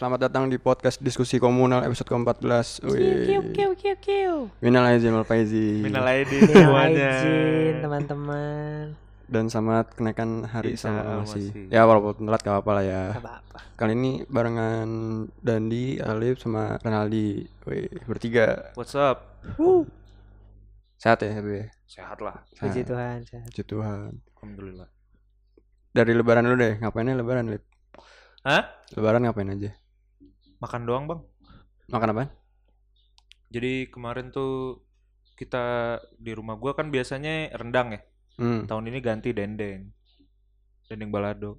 Selamat datang di podcast diskusi komunal episode ke-14. Wih. Kiu kiu kiu kiu. Minal aizin wal faizin. Minal aidin semuanya. aidin teman-teman. Dan selamat kenaikan hari Isa sama masih. masih. Ya walaupun telat gak apa-apa lah ya. Gak apa-apa. Kali ini barengan Dandi, Alif sama Renaldi. Wih, bertiga. What's up? Sehat ya, Habib? Sehat lah. Puji. Tuhan. sehat. Puji Tuhan. Alhamdulillah. Dari lebaran dulu deh. Ngapainnya lebaran, Lip? Hah? Lebaran ngapain aja? Makan doang bang. Makan apa? Jadi kemarin tuh kita di rumah gua kan biasanya rendang ya. Hmm. Tahun ini ganti dendeng. Dendeng balado.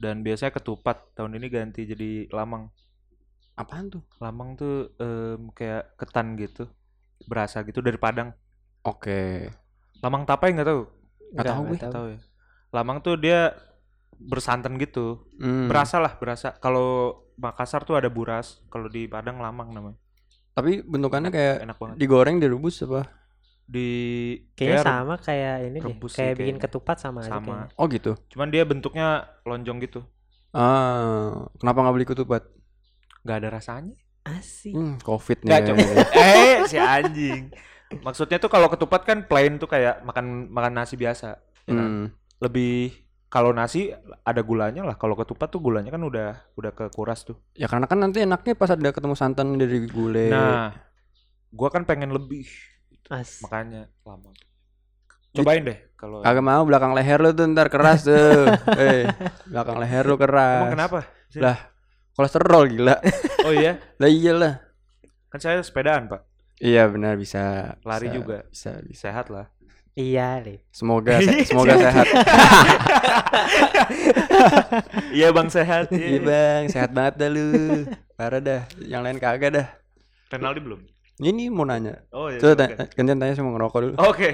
Dan biasanya ketupat. Tahun ini ganti jadi lamang. Apaan tuh? Lamang tuh em, kayak ketan gitu. Berasa gitu dari Padang. Oke. Lamang tapai nggak tahu? Nggak tahu gue. Tahu ya. Lamang tuh dia bersantan gitu. Hmm. Berasa lah, berasa. Kalau Makassar tuh ada buras, kalau di Padang lamang namanya. Tapi bentukannya kayak Enak banget. digoreng, direbus apa? Di Kayaknya kayak sama kayak ini deh. rebus sih Kayak bikin ketupat sama, aja sama. kayaknya. Oh gitu. Cuman dia bentuknya lonjong gitu. Ah, kenapa nggak beli ketupat? nggak ada rasanya. Asik. Hmm, covid nih. Coba. eh, si anjing. Maksudnya tuh kalau ketupat kan plain tuh kayak makan makan nasi biasa. ya kan? Hmm. Lebih kalau nasi ada gulanya lah. Kalau ketupat tuh gulanya kan udah udah kekuras tuh. Ya karena kan nanti enaknya pas ada ketemu santan dari gulai. Nah, gua kan pengen lebih. As. Makanya lama. Cobain deh kalau Kagak mau belakang leher lu tuh ntar keras tuh. eh, belakang leher lu keras. Emang kenapa? sih? Lah, kolesterol gila. Oh iya, lah iyalah. kan saya sepedaan, Pak. Iya benar bisa. Lari bisa, juga. Bisa, bisa. Sehat lah. Iya, Lip. Semoga se- semoga sehat. Iya, Bang sehat. Iya bang, sehat banget dah lu. Parah dah. Yang lain kagak dah. Renaldi belum? Ini mau nanya. Oh iya. Coba silakan. tanya, tanya sama ngerokok dulu. Oke.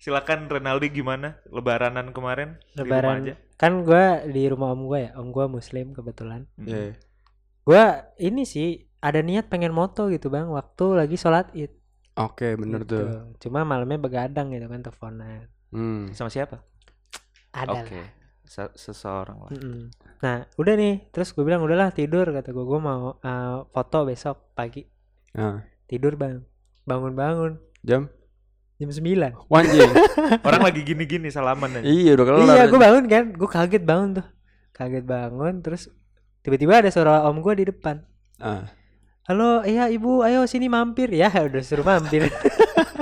Silakan Renaldi gimana lebaranan kemarin? Di rumah Lebaran. aja. Kan gua di rumah om gua ya. Om gua muslim kebetulan. Hmm. Iya. Gua ini sih ada niat pengen moto gitu, Bang, waktu lagi sholat Id. Oke, bener Gitu. tuh. Cuma malamnya begadang gitu kan teleponan. Hmm. Sama siapa? Ada Oke. lah. Se- seseorang lah. Mm-mm. Nah, udah nih. Terus gue bilang udahlah tidur kata gue. Gue mau uh, foto besok pagi. Nah, Tidur bang. Bangun-bangun. jam Jam 9 Wanjing. Orang lagi gini-gini salaman aja. iya udah kelar. Iya gue bangun kan. Gue kaget bangun tuh. Kaget bangun. Terus tiba-tiba ada suara om gue di depan. Ah. Halo, iya ibu, ayo sini mampir ya. Udah suruh mampir.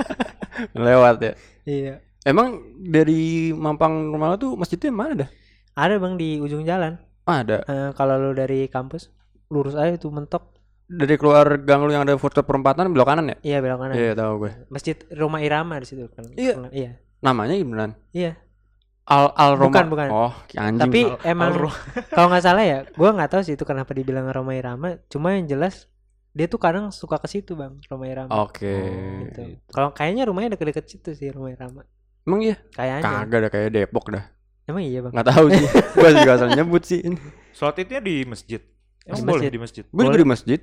Lewat ya. iya. Emang dari Mampang rumah lo tuh masjidnya mana dah? Ada bang di ujung jalan. Ah, ada. Eh, kalau lu dari kampus lurus aja tuh mentok. Dari keluar gang lu yang ada foto perempatan belok kanan ya? Iya belok kanan. Iya, tahu gue. Masjid Rumah Irama di situ kan. Iya. Iya. Namanya gimana? Iya. Al Al Roma. Bukan, bukan. Oh, anjing. Tapi Al- emang kalau nggak salah ya, gua nggak tahu sih itu kenapa dibilang Roma Irama. Cuma yang jelas dia tuh kadang suka ke situ bang, Roma Irama. Oke. gitu. Kalau kayaknya rumahnya deket-deket situ sih Roma Irama. Emang iya? Kayaknya. Kagak ada kayak Depok dah. Emang iya bang. Nggak tahu sih. gua juga asal nyebut sih. Sholat idnya di masjid. Emang Di boleh masjid. di masjid. Gue juga di masjid.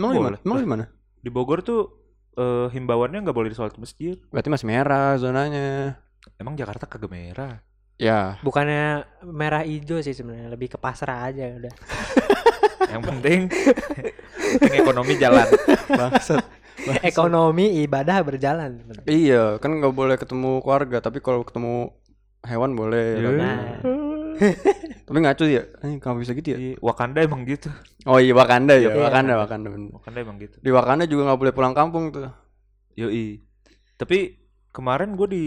Emang di mana? Boleh. Emang di mana? Di Bogor tuh eh, himbauannya nggak boleh sholat di masjid. Berarti masih merah zonanya. Emang Jakarta kagak merah. Ya. Bukannya merah hijau sih sebenarnya, lebih ke pasrah aja udah. Yang penting ekonomi jalan. Bangsat. Ekonomi ibadah berjalan. sebenarnya. iya, kan nggak boleh ketemu keluarga, tapi kalau ketemu hewan boleh. Iya. Tapi- Nah, Tapi ngaco ya. Eh, kenapa bisa gitu ya? Di Wakanda emang gitu. Oh iya Wakanda ya, Iya. Wakanda, Wakanda bener. Wakanda emang gitu. Di Wakanda juga nggak boleh pulang kampung tuh. Yoi. Tapi kemarin gue di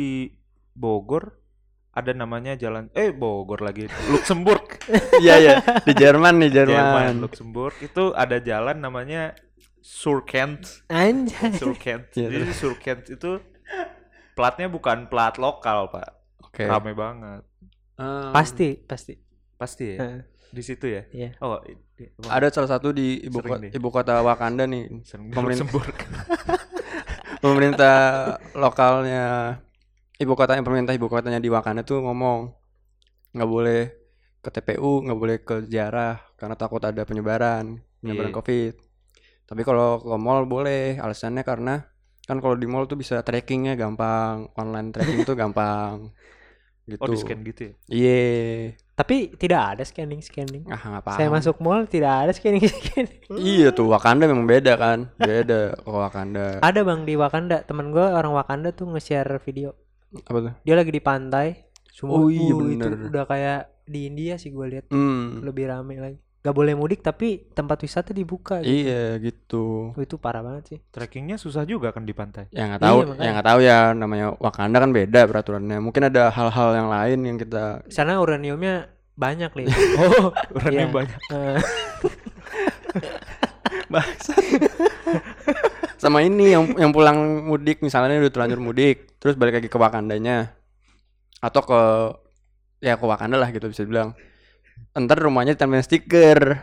Bogor ada namanya jalan eh Bogor lagi. Luxembourg. Iya iya, di Jerman nih Jerman. Jerman. Luxembourg. Itu ada jalan namanya Surkent. Anjay. Surkent. Iya, jadi Surkent itu platnya bukan plat lokal pak. Oke. rame banget. Um, Pasti, pasti. pasti ya? Heeh. di situ ya? Iya. oh i- i- emang Ada salah satu di ibu kota, ibu kota Wakanda nih, di pemerintah- Luxembourg. Pemerintah lokalnya ibu kotanya pemerintah ibu kotanya di Wakanda tuh ngomong nggak boleh ke TPU, nggak boleh ke ziarah karena takut ada penyebaran penyebaran Iya. COVID. Tapi kalau ke mall boleh, alasannya karena kan kalau di mall tuh bisa trackingnya gampang, online tracking tuh gampang. gitu. Oh di scan gitu ya? Iya. Tapi tidak ada scanning scanning. Ah, nggak paham. Saya masuk mall tidak ada scanning scanning. Iya tuh Wakanda memang beda kan. Beda kalau Wakanda. ada bang di Wakanda. Temen gue orang Wakanda tuh nge-share video. Apa tuh? Dia lagi di pantai. Semua Oh iya, uh, itu bener. udah kayak di India sih gue lihat Hmm. lebih rame lagi. Gak boleh mudik tapi tempat wisata dibuka. Gitu. Iya gitu. Oh, itu parah banget sih. Trackingnya susah juga kan di pantai. Ya nggak Iya, tahu, makanya. ya nggak tahu ya namanya Wakanda kan beda peraturannya. Mungkin ada hal-hal yang lain yang kita Sana uraniumnya banyak nih. Oh, uranium Iya. banyak. Eh, sama ini yang yang pulang mudik misalnya udah terlanjur mudik, terus balik lagi ke Wakandanya atau ke ya ke Wakanda lah gitu bisa bilang. Ntar rumahnya ditempelin stiker.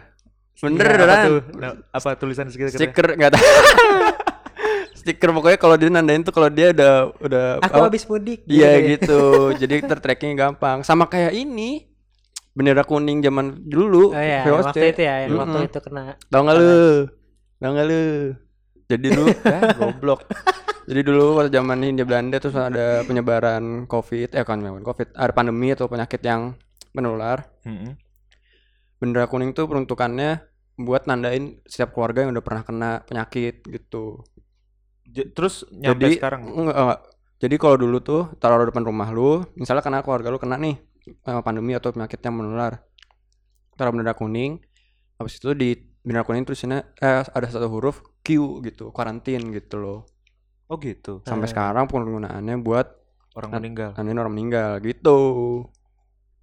Bener Iya, apa kan? tuh? Nah, apa tulisan segitu Stiker nggak tahu. stiker pokoknya kalau dia nandain tuh kalau dia udah udah aku apa- habis mudik. Iya ya. gitu. Jadi tertracking gampang. Sama kayak ini. Bendera kuning zaman dulu. Oh iya, VOC. waktu itu ya, yang waktu Mm-mm. itu kena. Tahu nggak lu? Tahu nggak lu? Jadi dulu ya goblok. Jadi dulu waktu zaman Hindia Belanda terus ada penyebaran Covid, eh kan Covid, ada pandemi atau penyakit yang menular. Mm-mm. Bendera kuning tuh peruntukannya buat nandain setiap keluarga yang udah pernah kena penyakit gitu. J- Terus nyampe Jadi sekarang. enggak, enggak. Jadi kalau dulu tuh taruh di depan rumah lu, misalnya kena keluarga lu kena nih eh, pandemi atau penyakit yang menular. Taruh bendera kuning. Habis itu di bendera kuning tulisannya eh, ada satu huruf Q gitu, karantin gitu loh. Oh gitu. Sampai Eh. sekarang penggunaannya buat Orang meninggal. nandain orang meninggal gitu.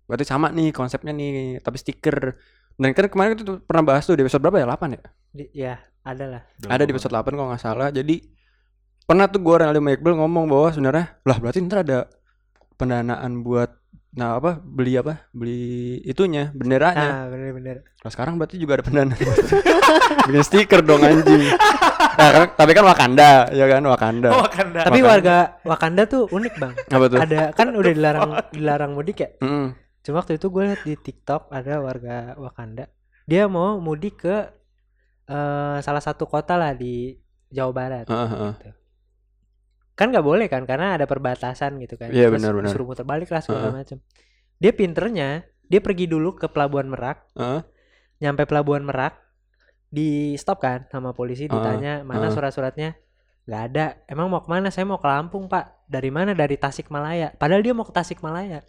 Berarti sama nih konsepnya nih, tapi stiker. Dan kan kemarin itu pernah bahas tuh di episode berapa ya? 8 ya? Di- ya, ada lah. ada di episode 8 kalau nggak salah jadi pernah tuh gue Ronaldo Iqbal ngomong bahwa sebenarnya lah berarti ntar ada pendanaan buat nah apa beli apa beli itunya benderanya Nah, bener-bener. Nah, sekarang berarti juga ada pendanaan bikin stiker dong anjing nah, kan- tapi kan Wakanda ya kan Wakanda Oh, Wakanda. Tapi Wakanda. warga Wakanda tuh unik bang. apa tuh Ada kan udah dilarang dilarang mudik ya. Mm-mm. Cuma waktu itu gue liat di TikTok ada warga Wakanda. Dia mau mudik ke eh, salah satu kota lah di Jawa Barat. Heeh, heeh. gitu. Kan nggak boleh kan karena ada perbatasan gitu kan. Iya, Terus benar-benar. Disuruh muter balik lah segala Heeh. macam. Dia pinternya dia pergi dulu ke Pelabuhan Merak. Heeh. Nyampe Pelabuhan Merak di stop kan sama polisi ditanya mana heeh. surat-suratnya nggak ada emang mau ke mana saya mau ke Lampung pak dari mana dari Tasikmalaya padahal dia mau ke Tasikmalaya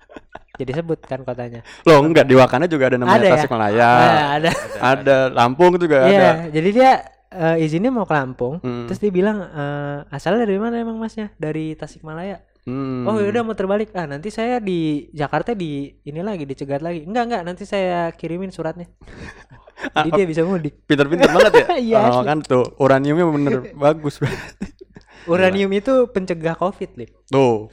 jadi sebut kan kotanya loh enggak di Wakanda juga ada namanya Ada ya? Tasikmalaya Nah, ada ada Lampung juga Iya, ada jadi dia eh, izinnya mau ke Lampung Hmm. terus dia bilang eh, asalnya dari mana emang masnya dari Tasikmalaya? Hmm. oh yaudah mau terbalik ah nanti saya di Jakarta di ini lagi dicegat lagi. Enggak enggak nanti saya kirimin suratnya. Jadi dia bisa mudik. Pinter-pinter banget ya? Iya, oh, kan tuh uraniumnya bener bagus uranium itu pencegah covid lip. Tuh.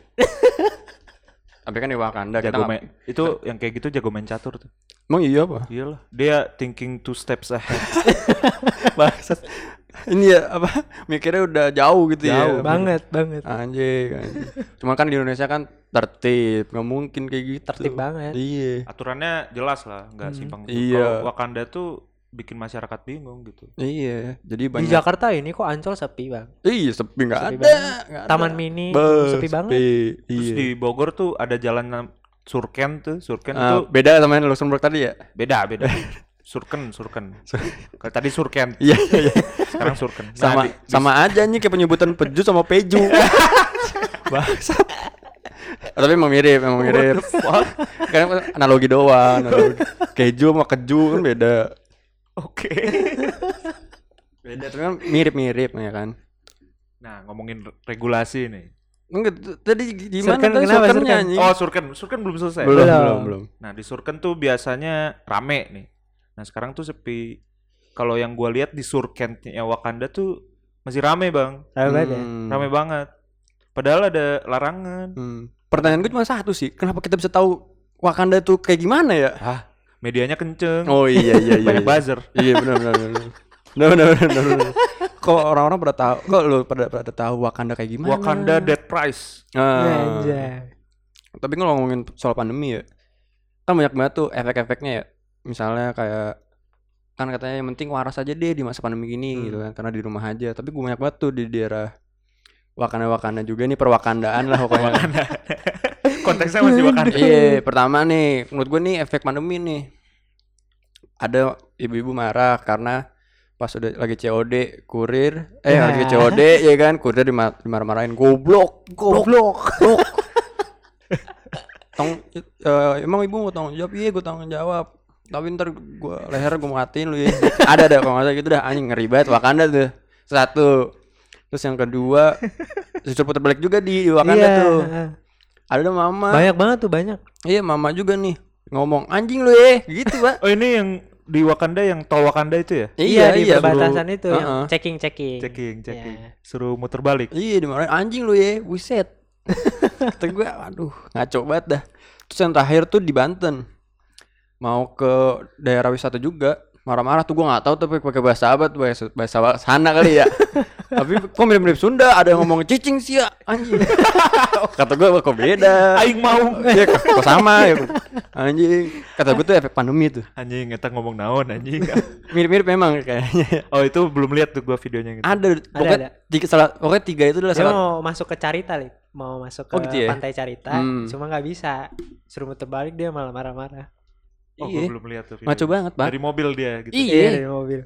Tapi kan di Wakanda kita Jago nggak- main, itu yang kayak gitu jago main catur tuh. Emang iya apa? Iyalah, dia thinking two steps ahead. Bangsat. Ini ya apa? Mikirnya udah jauh gitu Jauh ya. banget banget Anjing, anjing. Cuman kan di Indonesia kan tertib, nggak mungkin kayak gitu. tertib banget Iya. Aturannya jelas lah, nggak Hmm. simpang. Iya. Kalau Wakanda tuh bikin masyarakat bingung gitu. Iya, jadi di banyak. Jakarta ini kok Ancol sepi bang Iya, sepi nggak Sepi ada. banget. ada. Taman Mini Be, sepi banget Terus Iya. di Bogor tuh ada jalan Surken tuh, Surken Ah, tuh beda sama yang Luxembourg tadi ya? beda beda. Surken, Surken. Kalau tadi Surken, Iya, iya. sekarang Surken. Nah, sama di- di- sama aja nih kayak penyebutan peju sama peju. Bangsat. Tapi emang mirip, emang mirip. Kan analogi doang, analogi. Keju sama keju kan beda. Oke. Beda tapi kan mirip-mirip ya kan. Nah, ngomongin re- regulasi nih. Enggak tadi gimana Surken tadi kenapa, surkennya surken? Oh, Surken. Surken belum selesai. belum, Belum. belum, belum. Nah, di Surken tuh biasanya rame nih. Nah, sekarang tuh sepi. Kalau yang gua lihat di Surkennya Wakanda tuh masih rame, Bang. Rame banget ya Hmm. Rame banget. Padahal ada larangan. Hmm. Pertanyaan gue cuma satu sih, kenapa kita bisa tahu Wakanda tuh kayak gimana ya? Medianya kenceng. Oh iya iya iya. Banyak iya. buzzer. Iya benar benar benar. Benar benar benar. benar. Kok orang-orang pada tahu? Kok lu pada pada tahu Wakanda kayak gimana? Wakanda Dead Price. Anjay. Tapi kalau ngomongin soal pandemi ya, kan banyak banget tuh efek-efeknya ya. Misalnya kayak kan katanya yang penting waras aja deh di masa pandemi gini Hmm. gitu kan, karena di rumah aja. Tapi gue banyak banget tuh di daerah Wakanda Wakanda juga nih perwakandaan lah pokoknya. Konteksnya masih Wakanda. Iya, pertama nih, menurut gue nih efek pandemi nih. Ada ibu-ibu marah karena pas udah lagi COD kurir, eh Ya. lagi COD ya kan, kurir dimar- dimarah-marahin goblok, goblok, goblok. Tang, eh, emang ibu mau tanggung jawab? Iya, gue tanggung jawab. Tapi ntar gue leher gue matiin lu ya. Ada ada kalau nggak gitu dah anjing ngeri banget Wakanda tuh. Satu. Terus yang kedua, justru putar balik juga di Wakanda Iya, tuh. Ada mama. Banyak banget tuh banyak. Iya mama juga nih ngomong anjing lu ya gitu pak. Oh ini yang di Wakanda yang tol Wakanda itu ya? Iya, di suruh- perbatasan itu yang Heeh. checking checking. Checking, checking. Iya. Suruh muter balik. Iya dimarahin anjing lu ya, buset. Kata gue, aduh ngaco banget dah. Terus yang terakhir tuh di Banten, mau ke daerah wisata juga, marah-marah tuh gue nggak tahu tapi pakai bahasa apa tuh bahasa, bahasa sana kali ya. tapi kok mirip-mirip Sunda, ada yang ngomong cicing sih ya, anjing. Kata gue kok beda. Aing mau. Iya, kok sama ya. Anjing. Kata gue tuh efek pandemi tuh. Anjing, kita ngomong naon anjing. Mirip-mirip memang kayaknya. oh itu belum lihat tuh gua videonya gitu. Ada, pokoknya ada. tiga salah pokoknya tiga itu adalah Dia salah. mau masuk ke Carita, Lip. Mau masuk ke Oh, gitu ya? pantai Carita, Hmm. cuma nggak bisa. Suruh muter balik dia malah marah-marah. Oh, Iya. gua belum lihat tuh. Ngaco videonya. banget, Pak. Dari mobil dia gitu. Iya. dari mobil.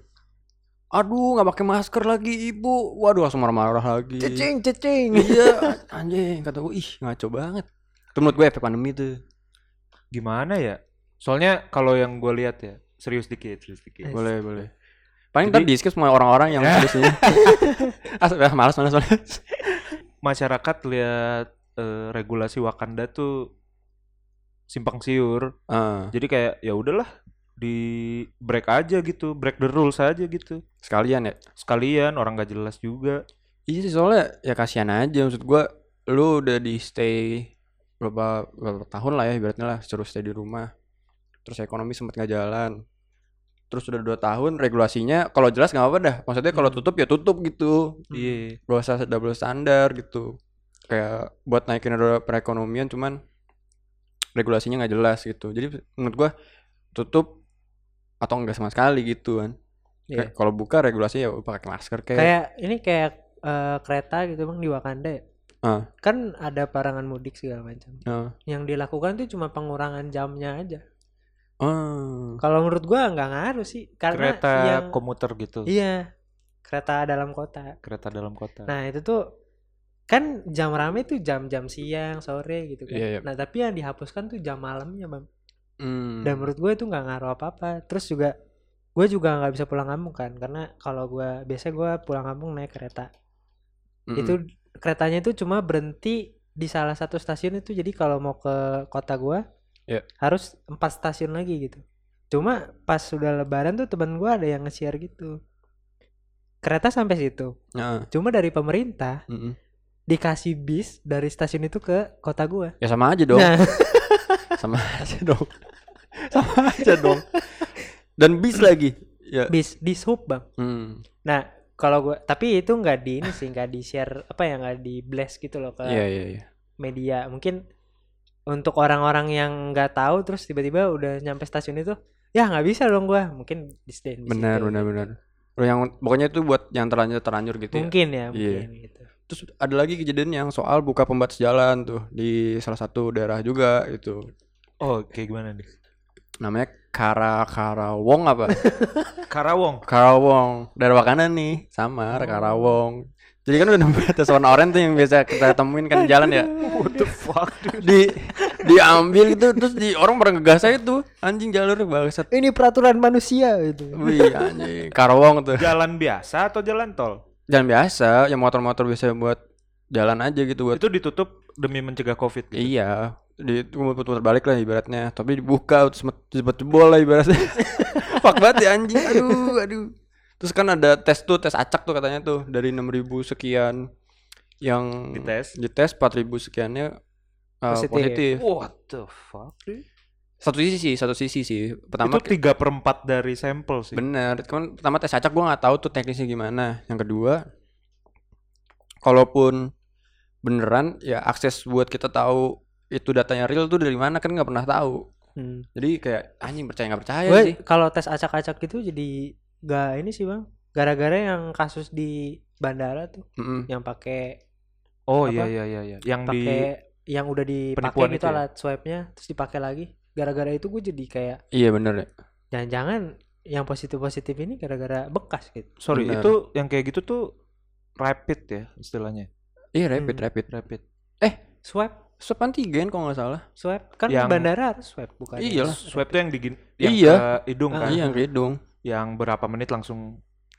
Aduh, nggak pakai masker lagi, Ibu. Waduh, langsung marah-marah lagi. Cecing, cecing. Iya, anjing. Kata gue, ih, ngaco banget. Itu menurut gue efek pandemi tuh. Gimana ya? Soalnya kalau yang gua lihat ya, serius dikit, serius dikit. Boleh, boleh. Paling Jadi- ntar di skip semua orang-orang yang Ya. di sini. ah, malas, malas, malas. Masyarakat lihat eh, regulasi Wakanda tuh simpang siur. Ah, Jadi kayak ya udahlah di break aja gitu, break the rules aja gitu. Sekalian ya. Sekalian orang gak jelas juga. Iya sih soalnya ya kasihan aja maksud gua lu udah di stay berapa berapa tahun lah ya ibaratnya lah suruh stay di rumah terus ekonomi sempat nggak jalan terus udah dua tahun regulasinya kalau jelas nggak apa dah maksudnya kalau Hmm. tutup ya tutup gitu Iya. gak usah double standar gitu kayak buat naikin roda perekonomian cuman regulasinya nggak jelas gitu jadi menurut gua tutup atau enggak sama sekali gitu kan Iya. Kayak kalau buka regulasi ya pakai masker kayak, Kayak ini kayak eh, kereta gitu bang di Wakanda ya. Ah. Kan ada parangan mudik segala macam. Ah. Yang dilakukan tuh cuma pengurangan jamnya aja. Oh. Kalau menurut gua nggak ngaruh sih karena Kereta yang komuter gitu. iya kereta dalam kota. Kereta dalam kota. Nah itu tuh kan jam rame tuh jam-jam siang sore gitu kan. Iya, iya. Nah tapi yang dihapuskan tuh jam malamnya bang. Hmm. Dan menurut gue itu nggak ngaruh apa-apa. Terus juga gue juga nggak bisa pulang kampung kan karena kalau gue biasa gue pulang kampung naik kereta. Mm-mm. Itu keretanya itu cuma berhenti di salah satu stasiun itu jadi kalau mau ke kota gue Iya. harus empat stasiun lagi gitu. Cuma pas sudah lebaran tuh teman gue ada yang nge-share gitu. Kereta sampai situ. Heeh. Cuma dari pemerintah Mm-mm. dikasih bis dari stasiun itu ke kota gua. Ya sama aja dong. Nah, Sama aja dong. sama aja dong. Dan bis lagi. Ya. bis di sub bang. Hmm. Nah, kalau gua tapi itu nggak di ini sih nggak di share apa ya nggak di blast gitu loh ke Iya iya iya. media. Mungkin untuk orang-orang yang nggak tahu terus tiba-tiba udah nyampe stasiun itu, ya nggak bisa dong gua. Mungkin di stay di Benar benar benar. Lo yang pokoknya itu buat yang terlanjur terlanjur gitu ya. Mungkin ya, Iya. mungkin gitu. Terus ada lagi kejadian yang soal buka pembatas jalan tuh di salah satu daerah juga itu. Oh, kayak gimana nih? Namanya Kara Karawong apa? Karawong. Karawong. Daerah Wakanda nih, sama Oh. Karawong. Jadi kan udah batas warna oranye tuh yang biasa kita temuin kan di jalan ya. What the fuck? di diambil gitu terus di orang pada ngegas aja tuh anjing jalur bangsat. Ini peraturan manusia gitu. Wih anjing Karawong tuh. Jalan biasa atau jalan tol? Jalan biasa, yang motor-motor biasa buat jalan aja gitu buat Itu ditutup demi mencegah Covid gitu. Iya, di putar balik lah ibaratnya. Tapi dibuka cepet jebol lah ibaratnya. Fuck banget ya anjing. Aduh, aduh. Terus kan ada tes tuh, tes acak tuh katanya tuh dari 6000 sekian yang Dites. dites 4000 sekiannya uh, Positif. positif. What the fuck? Satu sisi sih, satu sisi sih. Pertama itu tiga per empat dari sampel sih. Bener, kan pertama tes acak gua nggak tahu tuh teknisnya gimana. Yang kedua, kalaupun beneran ya akses buat kita tahu itu datanya real tuh dari mana kan nggak pernah tahu. Hmm. Jadi kayak anjing percaya nggak percaya Gue sih. kalau tes acak-acak itu jadi gak ini sih bang. Gara-gara yang kasus di bandara tuh Mm-mm. yang pakai Oh Apa? iya iya iya iya. Yang di pakai yang udah dipakai Penipuan gitu itu ya? alat swipe-nya terus dipakai lagi. Gara-gara itu gue jadi kayak Iya bener ya. jangan-jangan yang positif-positif ini gara-gara bekas gitu. Sorry, Benar. itu yang kayak gitu tuh rapid ya istilahnya. Iya rapid Hmm. rapid. Rapid. Swipe, Swab antigen kalau nggak salah. swipe kan Yang- bandara harus swipe bukan. Iya lah. Swab tuh yang di yang Iya. ke hidung Ah, kan. Iya yang ke hidung. Yang berapa menit langsung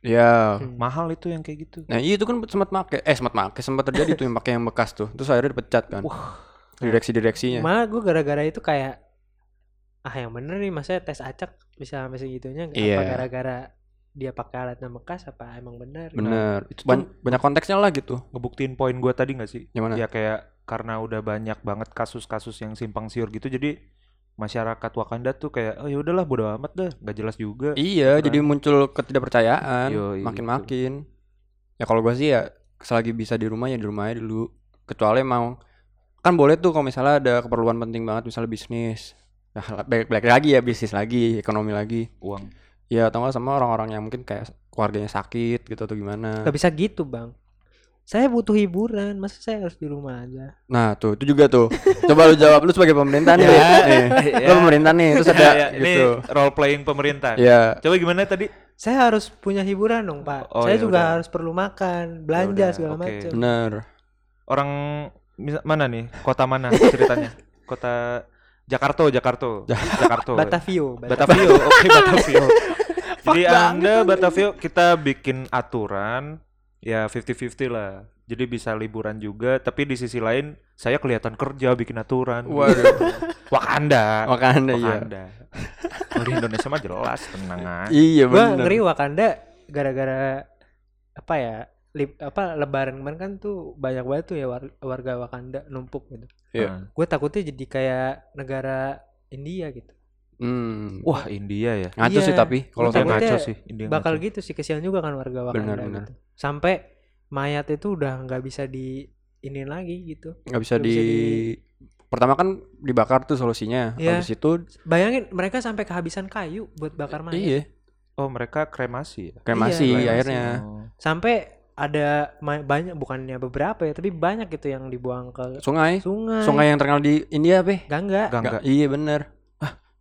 Iya. Hmm. mahal itu yang kayak gitu. Nah iya itu kan sempat make, eh sempat make, sempat terjadi tuh yang pakai yang bekas tuh. Terus akhirnya dipecat kan. Direksi-direksinya. Malah gue gara-gara itu kayak ah yang bener nih masa tes acak bisa sampai segitunya nggak? apa gara-gara dia pakai alatnya bekas apa emang bener? Bener. itu Ban- banyak konteksnya lah gitu. Ngebuktiin poin gua tadi nggak sih? Yang mana? Ya kayak karena udah banyak banget kasus-kasus yang simpang siur gitu jadi masyarakat Wakanda tuh kayak oh ya udahlah bodo amat dah nggak jelas juga Iya, Kan. jadi muncul ketidakpercayaan Yoi, makin-makin. Ya kalau gua sih ya selagi bisa di rumah ya di rumah aja dulu. Kecuali mau kan boleh tuh kalau misalnya ada keperluan penting banget misalnya bisnis. Nah, balik, balik lagi ya bisnis lagi, ekonomi lagi. uang Ya atau nggak sama orang-orang yang mungkin kayak keluarganya sakit gitu atau gimana. Gak bisa gitu bang. Saya butuh hiburan, masa saya harus di rumah aja? Nah, tuh itu juga tuh. Coba lu jawab lu sebagai pemerintah nih. Ya, nih. ya. Lu pemerintah nih, terus ada Ya, ini gitu. role playing pemerintah Ya, coba gimana tadi Saya harus punya hiburan dong pak. Oh, saya ya juga udah. harus perlu makan, belanja udah, segala oke. macam. bener. orang mana nih kota mana ceritanya kota Jakarta Jakarta Jakarta Batavio. Batavio oke Batavio jadi anda Batavio kita bikin aturan ya 50-50 lah jadi bisa liburan juga tapi di sisi lain saya kelihatan kerja bikin aturan Waduh. Wakanda Makanya iya. Wakanda Kalau di Indonesia mah jelas tenang aja Iya Gua bener. ngeri Wakanda gara-gara apa ya? lib- apa lebaran kemarin kan tuh banyak banget tuh ya war- warga Wakanda numpuk gitu. Iya. Nah. Gue takutnya jadi kayak negara India gitu. Hmm. wah India ya Ngaco Iya. sih tapi kalau sampai ngaco sih India Bakal ngaco. gitu sih kesian juga kan warga Wakanda Bener, bener. gitu. Sampai mayat itu udah nggak bisa di ini lagi gitu. nggak bisa nggak di... bisa Pertama kan dibakar tuh solusinya. Iya. Habis itu Bayangin mereka sampai kehabisan kayu buat bakar mayat. iya, oh mereka kremasi ya kremasi kremasi. akhirnya. Oh. Sampai ada banyak bukannya beberapa ya, tapi banyak gitu yang dibuang ke Sungai. sungai. Sungai yang terkenal di India, Pe. Gangga. Gangga. Iya bener.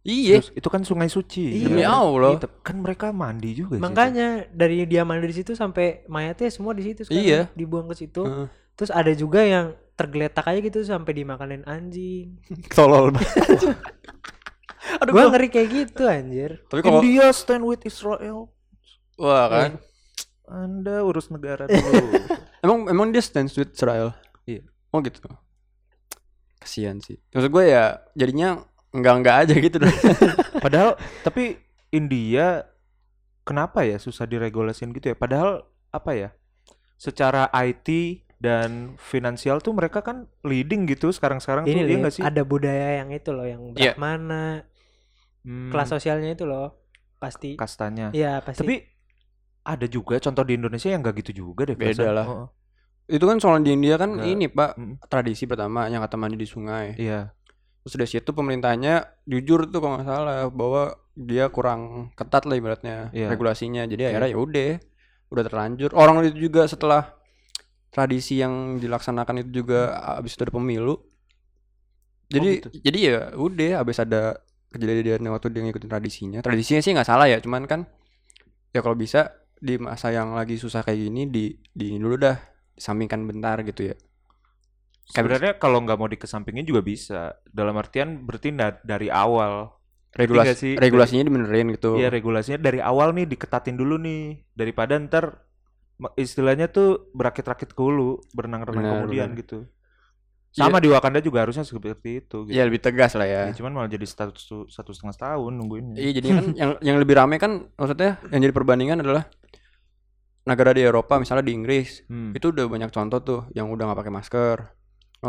Iya. Terus, itu kan sungai suci. Iya. Demi Allah. Iya, kan mereka mandi juga. Makanya dari dia mandi di situ sampai mayatnya semua di situ sekarang Iya. dibuang ke situ. Heeh. Terus ada juga yang tergeletak aja gitu sampai dimakanin anjing. Tolol banget. Aduh, Gua gua- ngeri kayak gitu anjir. Tapi kalau India stand with Israel. wah kan. Anda urus negara dulu. Emang emang dia stand with Israel. Iya. Oh gitu. Kasihan sih. Maksud gue ya jadinya enggak-enggak aja gitu dong. Padahal tapi India kenapa ya susah diregulasin gitu ya? Padahal apa ya? Secara IT dan finansial tuh mereka kan leading gitu sekarang-sekarang tuh Ini iya nih, nggak sih? ada budaya yang itu loh yang Iya. Brahmana, Hmm, kelas sosialnya itu loh. Pasti. kastanya. Iya, pasti. Tapi ada juga contoh di Indonesia yang nggak gitu juga deh. Beda perasaan. lah. Oh. Itu kan soal di India kan Nggak. ini, Pak. Mm. Tradisi pertama yang kata mandi di sungai. Iya. Terus dari situ pemerintahnya jujur tuh kalau nggak salah bahwa dia kurang ketat lah ibaratnya Iya. regulasinya. Jadi akhirnya ya udah, udah terlanjur. Orang itu juga setelah tradisi yang dilaksanakan itu juga habis itu ada pemilu. Jadi gitu. jadi ya udah habis ada kejadian waktu dia ngikutin tradisinya. Tradisinya sih nggak salah ya, cuman kan ya kalau bisa di masa yang lagi susah kayak gini di di dulu dah disampingkan bentar gitu ya. Sebenarnya kalau nggak mau dikesampingin juga bisa. Dalam artian berarti da- dari awal. regulasi sih? regulasinya dibenerin gitu. Iya regulasinya dari awal nih diketatin dulu nih daripada ntar istilahnya tuh berakit-rakit ke hulu berenang-renang kemudian benar. gitu. Sama di Wakanda juga harusnya seperti itu. Gitu. Iya lebih tegas lah ya. Ya, cuman malah jadi satu satu setengah tahun nungguin. Iya jadi kan yang yang lebih rame kan maksudnya yang jadi perbandingan adalah negara di Eropa misalnya di Inggris Hmm. itu udah banyak contoh tuh yang udah nggak pakai masker.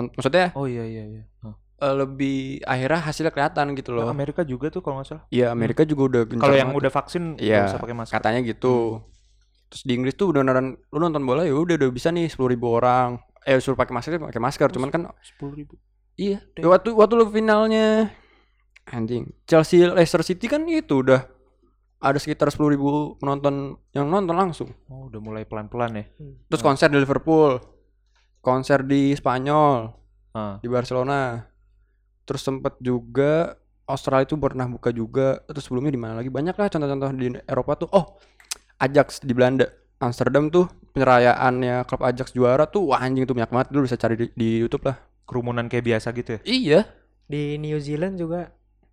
Maksudnya Oh iya iya iya. Hah. eh, lebih akhirnya hasilnya kelihatan gitu loh. Amerika juga tuh kalau nggak salah. Iya Amerika juga udah Kalau yang udah vaksin Iya, usah pakai masker. katanya gitu. Terus di Inggris tuh udah beneran lu nonton bola ya udah udah bisa nih sepuluh ribu orang. Eh suruh pakai masker pakai masker cuman kan Sepuluh ribu. Iya. Ya, waktu waktu lu finalnya anjing Chelsea Leicester City kan itu udah ada sekitar sepuluh ribu penonton yang nonton langsung. Oh udah mulai pelan-pelan ya. Terus konser di Liverpool, konser di Spanyol, Ah. di Barcelona. Terus sempet juga Australia itu pernah buka juga. Terus sebelumnya di mana lagi? Banyak lah contoh-contoh di Eropa tuh. Oh, Ajax di Belanda. Amsterdam tuh penyerayaannya klub Ajax juara tuh wah anjing tuh banyak banget dulu bisa cari di, di YouTube lah. Kerumunan kayak biasa gitu ya. Iya. Di New Zealand juga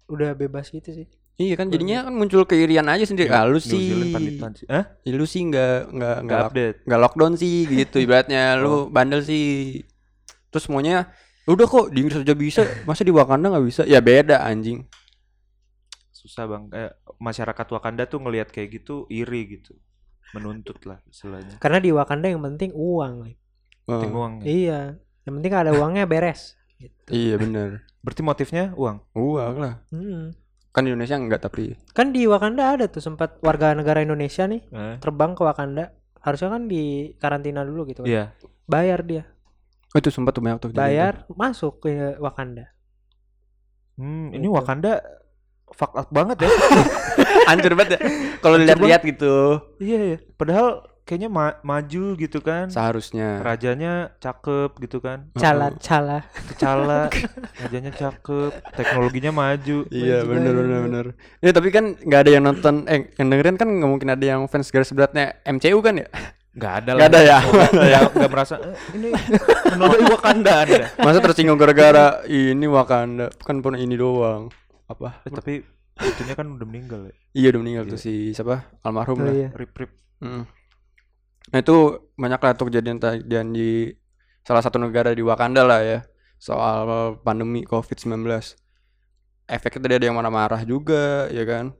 udah bebas gitu sih. Iya kan jadinya kan muncul keirian aja sendiri. Ah, lu sih. Hah? Ya, lu sih nggak nggak Nggak nggak lock- update. nggak lockdown sih gitu ibaratnya lu bandel sih. Terus semuanya udah kok di Inggris aja bisa, masa di Wakanda nggak bisa? Ya beda anjing. Susah bang. Eh, masyarakat Wakanda tuh ngelihat kayak gitu iri gitu. Menuntut lah istilahnya. Karena di Wakanda yang penting uang. Penting Oh, uang ya. Iya. Yang penting ada uangnya beres. Gitu. iya bener. Berarti motifnya uang. Uang lah. Hmm. Kan di Indonesia enggak tapi. Kan di Wakanda ada tuh sempat warga negara Indonesia nih Eh? terbang ke Wakanda. Harusnya kan di karantina dulu gitu kan. Iya. Bayar dia. Oh itu sempat tuh banyak tuh. Bayar masuk ke Wakanda. Hmm, ini Gitu. Wakanda fuck up banget ya. Hancur banget ya. Kalau dilihat-lihat gitu. iya ya. Padahal kayaknya ma- maju gitu kan. Seharusnya. Rajanya cakep gitu kan. Cala cala. Kecala, rajanya cakep, teknologinya maju. Iya banget. bener bener. Ya tapi kan nggak ada yang nonton, eh yang dengerin kan nggak mungkin ada yang fans garis beratnya MCU kan ya? Nggak ada lah. Nggak ada ya? Yang nggak merasa "Eh, ini menodai Wakanda Anda. Masa tersinggung gara-gara ini Wakanda, kan pun ini doang. Apa? Eh, tapi itunya kan udah meninggal ya. Iya udah meninggal tuh si siapa? Almarhum Oh, lah. iya. Rip rip. Mm. Nah itu banyak lah tuh kejadian-kejadian di salah satu negara di Wakanda lah ya soal pandemi COVID-19. Efeknya tadi ada yang marah-marah juga, ya kan?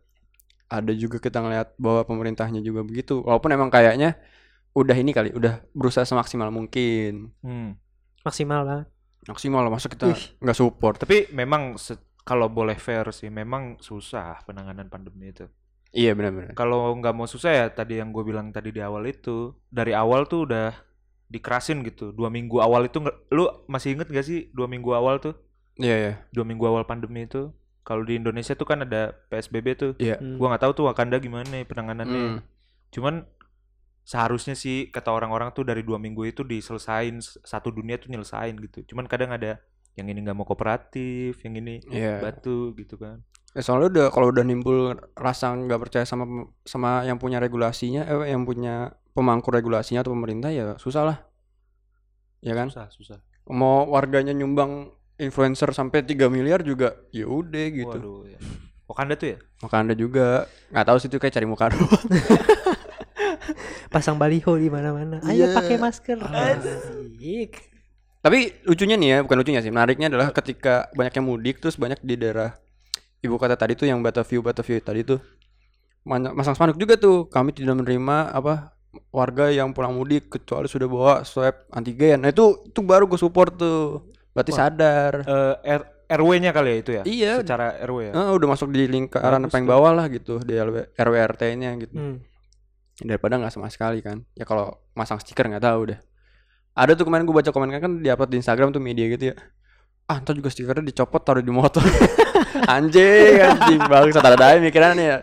Ada juga kita ngeliat bahwa pemerintahnya juga begitu. Walaupun emang kayaknya udah ini kali, udah berusaha semaksimal mungkin. Hmm. Maksimal banget. Maksimal lah, masa kita nggak support. Tapi memang kalau boleh fair sih, memang susah penanganan pandemi itu. Iya benar-benar. Kalau nggak mau susah ya tadi yang gue bilang tadi di awal itu, dari awal tuh udah dikerasin gitu. Dua minggu awal itu nggak, lu masih inget gak sih dua minggu awal tuh? Iya ya. Dua minggu awal pandemi itu, kalau di Indonesia tuh kan ada PSBB tuh. Iya. Hmm. Gua nggak tahu tuh Wakanda gimana ya penanganannya. Hmm. Cuman seharusnya sih kata orang-orang tuh dari dua minggu itu diselesain satu dunia tuh nyelesain gitu. Cuman kadang ada yang ini nggak mau kooperatif, yang ini Iya. batu gitu kan. Ya, soalnya udah kalau udah nimbul rasa nggak percaya sama sama yang punya regulasinya, eh yang punya pemangku regulasinya atau pemerintah ya susah lah. Ya kan? Susah, susah. Mau warganya nyumbang influencer sampai 3 miliar juga ya udah gitu. Waduh, ya. Wakanda tuh ya? Maka Anda juga nggak tahu sih itu kayak cari muka doang. Pasang baliho di mana-mana. Ayo Iya. pakai masker. Asik. Tapi lucunya nih ya, bukan lucunya sih, menariknya adalah ketika banyak yang mudik terus banyak di daerah ibu kota tadi tuh yang Batavia Batavia tadi tuh masang spanduk juga tuh kami tidak menerima apa warga yang pulang mudik kecuali sudah bawa swab antigen. Nah itu itu baru gue support tuh. Berarti Wah. sadar. Eh, R- RW-nya kali ya itu ya? Iya. Secara RW ya? Eh, udah masuk di lingkaran paling bawah lah gitu di RW RT-nya gitu. Hmm. Daripada nggak sama sekali kan. Ya kalau masang stiker nggak tahu deh. Ada tuh kemarin gue baca komen kan diupload di Instagram tuh media gitu ya. Ah, ntar juga stikernya dicopot taruh di motor. anjing, anjing bagus ada ada mikirannya ya.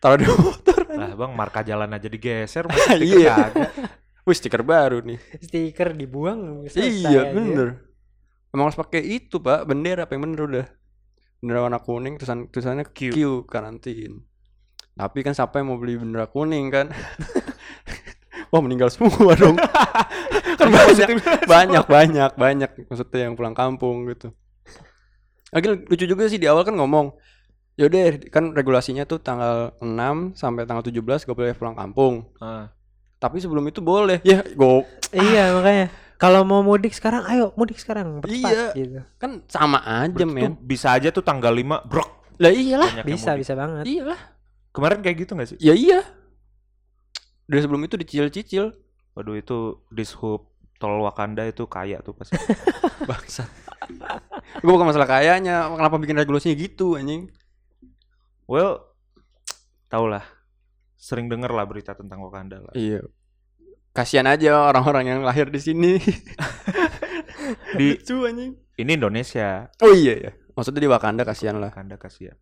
Taruh di motor. Lah bang, marka jalan aja digeser, masa stiker Iya. Wih, stiker baru nih. Stiker dibuang selesai iya, aja. bener. Emang harus pakai itu, Pak. Bendera apa yang bener udah. Bendera warna kuning tulisan tulisannya Q, Q. karantin. Tapi kan siapa yang mau beli bendera kuning kan? Wah meninggal semua dong. kan banyak, banyak, banyak, banyak. Maksudnya yang pulang kampung gitu. Lagi lucu juga sih di awal kan ngomong, yaudah kan regulasinya tuh tanggal 6 sampai tanggal 17 gak boleh pulang kampung. Ah. Tapi sebelum itu boleh. Ya, go Iya makanya. Kalau mau mudik sekarang, ayo mudik sekarang. Bercepat, Iya. gitu. kan sama aja, Berarti men. bisa aja tuh tanggal 5 brok. Lah iyalah. Bisa bisa banget. Iyalah. Kemarin kayak gitu gak sih? Ya iya. Dari sebelum itu dicicil-cicil. Waduh itu dishub tol Wakanda itu kaya tuh pasti. Bangsat. Gue bukan masalah kayanya, kenapa bikin regulasinya gitu anjing. well, tau lah. Sering denger lah berita tentang Wakanda lah. Iya. Kasihan aja orang-orang yang lahir di sini. Di Lucu anjing. ini Indonesia, Oh iya ya. Maksudnya di Wakanda kasihan lah. Wakanda kasihan.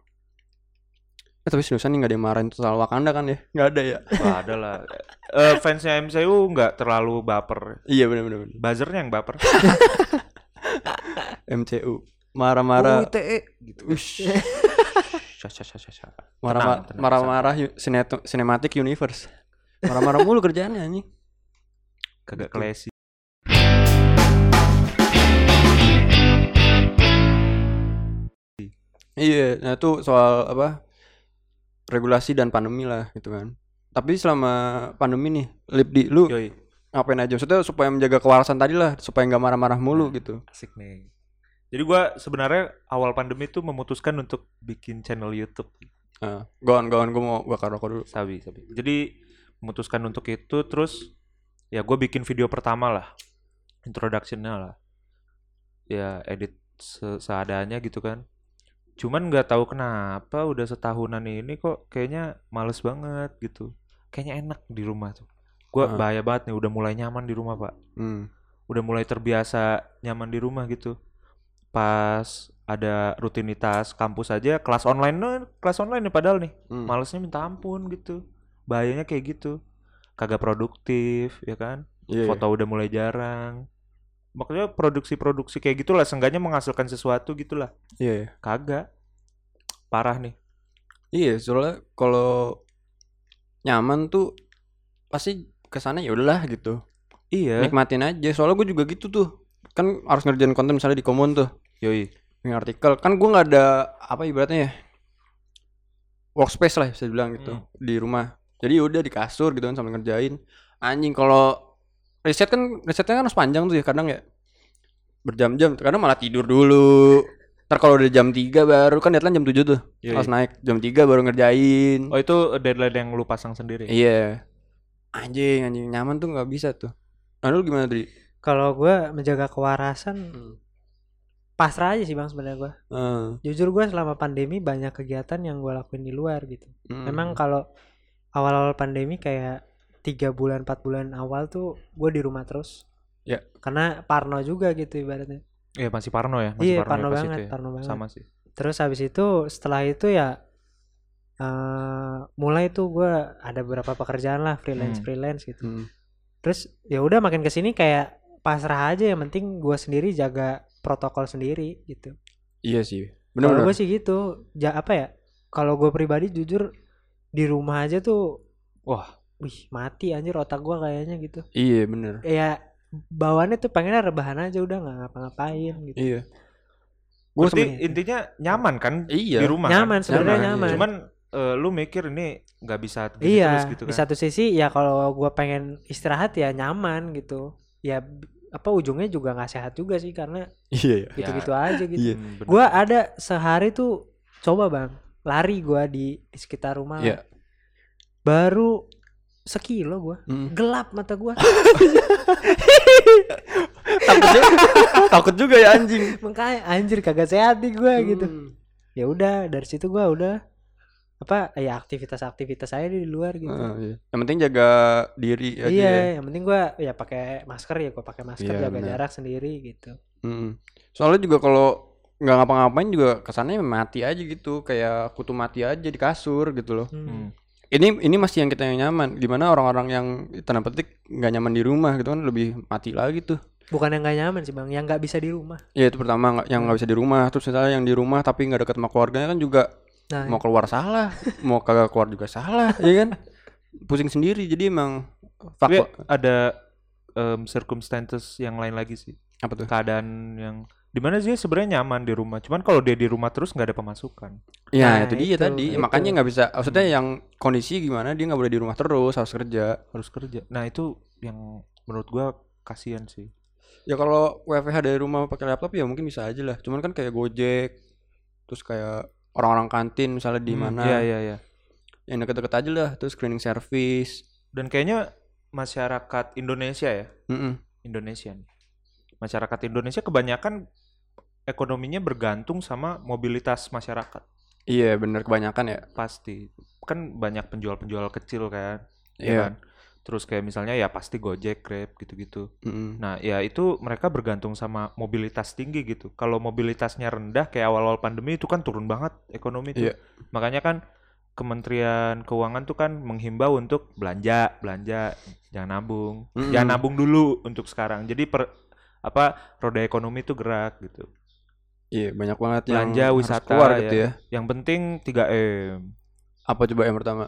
Eh, tapi seriusan nih gak ada yang marahin soal Wakanda kan ya? Gak ada ya? Wah, ada lah. Eh, fansnya MCU nggak terlalu baper. iya bener bener. bener. Buzzernya yang baper. MCU marah-marah gitu. Ush. Sya, sya. marah Tenang, tenang, marah-marah sineto- cinematic universe marah-marah mulu kerjaannya anjing kagak Gitu. klasi. Iya, nah itu soal apa? Regulasi dan pandemi lah gitu kan. Tapi selama pandemi nih, lip di lu Yoi, ngapain aja? Maksudnya supaya menjaga kewarasan tadi lah, supaya nggak marah-marah mulu gitu. asik nih. Jadi gua sebenarnya awal pandemi tuh memutuskan untuk bikin channel YouTube. Nah, gon gon gue mau bakar rokok dulu. Sabi, sabi. Jadi memutuskan untuk itu terus ya gue bikin video pertama lah. Introduction-nya lah. Ya edit se- seadanya gitu kan. Cuman nggak tahu kenapa udah setahunan ini kok kayaknya males banget gitu. Kayaknya enak di rumah tuh. Gua Ah. bahaya banget nih udah mulai nyaman di rumah, Pak. Hmm. Udah mulai terbiasa nyaman di rumah gitu. Pas ada rutinitas kampus aja kelas online nih, kelas online nih padahal nih hmm. malesnya minta ampun gitu bahayanya kayak gitu kagak produktif ya kan Iya, foto udah mulai jarang makanya produksi-produksi kayak gitulah seenggaknya menghasilkan sesuatu gitulah iya. iya. kagak parah nih Iya, soalnya kalau nyaman tuh pasti ke sana ya udahlah gitu. iya Nikmatin aja. Soalnya gue juga gitu tuh. Kan harus ngerjain konten misalnya di Komun tuh. yoi Bikin artikel. Kan gue nggak ada apa ibaratnya ya. Workspace lah bisa bilang gitu Hmm. di rumah. Jadi udah di kasur gitu kan sambil ngerjain. Anjing kalau riset kan risetnya kan harus panjang tuh ya kadang ya berjam-jam kadang malah tidur dulu ntar kalau udah jam 3 baru kan deadline jam 7 tuh Yoi. harus naik jam 3 baru ngerjain oh itu deadline yang lu pasang sendiri Iya. Anjing, anjing nyaman tuh nggak bisa tuh. Nah, lu gimana tadi? Kalau gue menjaga kewarasan Hmm. pasrah aja sih bang sebenarnya gue. Eh, Jujur gue selama pandemi banyak kegiatan yang gue lakuin di luar gitu. hmm. Memang kalau awal-awal pandemi kayak tiga bulan empat bulan awal tuh gue di rumah terus. Ya. Karena parno juga gitu ibaratnya. Iya masih parno ya masih Iya parno, parno ya pas banget, ya. parno banget. sama sih Terus habis itu setelah itu ya eh mulai tuh gue ada beberapa pekerjaan lah freelance Hmm. freelance gitu. Hmm. Terus ya udah makin ke sini kayak pasrah aja yang penting gue sendiri jaga protokol sendiri gitu. Iya sih. Kalau Benar gue sih gitu, ja, apa ya? Kalau gue pribadi jujur di rumah aja tuh, wah wih mati anjir otak gue kayaknya gitu. Iya, bener Ya bawaannya tuh pengennya rebahan aja udah nggak ngapa-ngapain gitu. Iya. Gue berarti sempet intinya nyaman kan Iya. di rumah Nyaman kan? sebenarnya Nyaman, nyaman. iya. cuman eh, lu mikir ini nggak bisa gini iya, terus gitu di kan satu sisi ya kalau gue pengen istirahat ya nyaman gitu. Ya apa ujungnya juga nggak sehat juga sih karena Iya, iya. gitu-gitu aja gitu. Iya. Hmm. Gue ada sehari tuh coba bang lari gue di, di sekitar rumah. Iya. Baru sekilo gue Hmm. gelap mata gue. takut juga. takut juga ya anjing. Makanya anjir kagak sehat nih gue gitu. Hmm. Ya udah dari situ gue udah apa ya aktivitas-aktivitas saya di luar gitu. Heeh, iya. Yang penting jaga diri aja. iya, ya. yang penting gue ya pakai masker ya gue pakai masker Iya, jaga benar. jarak sendiri gitu. Mm. Soalnya juga kalau nggak ngapa-ngapain juga kesannya mati aja gitu, kayak kutu mati aja di kasur gitu loh. Hmm. Ini ini masih yang kita yang nyaman. Gimana orang-orang yang tanda petik nggak nyaman di rumah gitu kan lebih mati lagi tuh. Bukan yang gak nyaman sih bang, yang nggak bisa di rumah. Ya itu pertama nggak yang nggak bisa di rumah. Terus misalnya yang di rumah tapi nggak deket sama keluarganya kan juga Nah, mau keluar salah, mau kagak keluar juga salah, ya kan? Pusing sendiri. Jadi emang Tapi faktor ada em, circumstances yang lain lagi sih apa tuh? keadaan yang di mana dia sebenarnya nyaman di rumah cuman kalau dia di rumah terus nggak ada pemasukan Ya Nah, itu dia itu, tadi. itu. Makanya nggak bisa. Maksudnya yang kondisi gimana dia nggak boleh di rumah terus harus kerja. harus kerja nah itu yang menurut gua kasihan sih Ya kalau WFH dari rumah pakai laptop ya mungkin bisa aja lah. Cuman kan kayak Gojek, terus kayak orang-orang kantin misalnya di Hmm, mana, iya iya iya yang deket-deket aja lah. Terus cleaning service. dan kayaknya masyarakat Indonesia ya Mm-mm. Indonesia nih. masyarakat Indonesia kebanyakan ekonominya bergantung sama mobilitas masyarakat Iya bener kebanyakan ya. pasti kan banyak penjual-penjual kecil kan ya Iya. kan terus kayak misalnya ya pasti Gojek Grab gitu-gitu Mm-mm. nah ya itu mereka bergantung sama mobilitas tinggi gitu kalau mobilitasnya rendah kayak awal-awal pandemi itu kan turun banget ekonomi tuh Iya. makanya kan Kementerian Keuangan tuh kan menghimbau untuk belanja belanja jangan nabung Mm-mm. jangan nabung dulu untuk sekarang jadi per apa roda ekonomi tuh gerak gitu Iya, banyak banget yang belanja harus wisata keluar ya. gitu ya. Yang penting 3M. Apa coba yang pertama?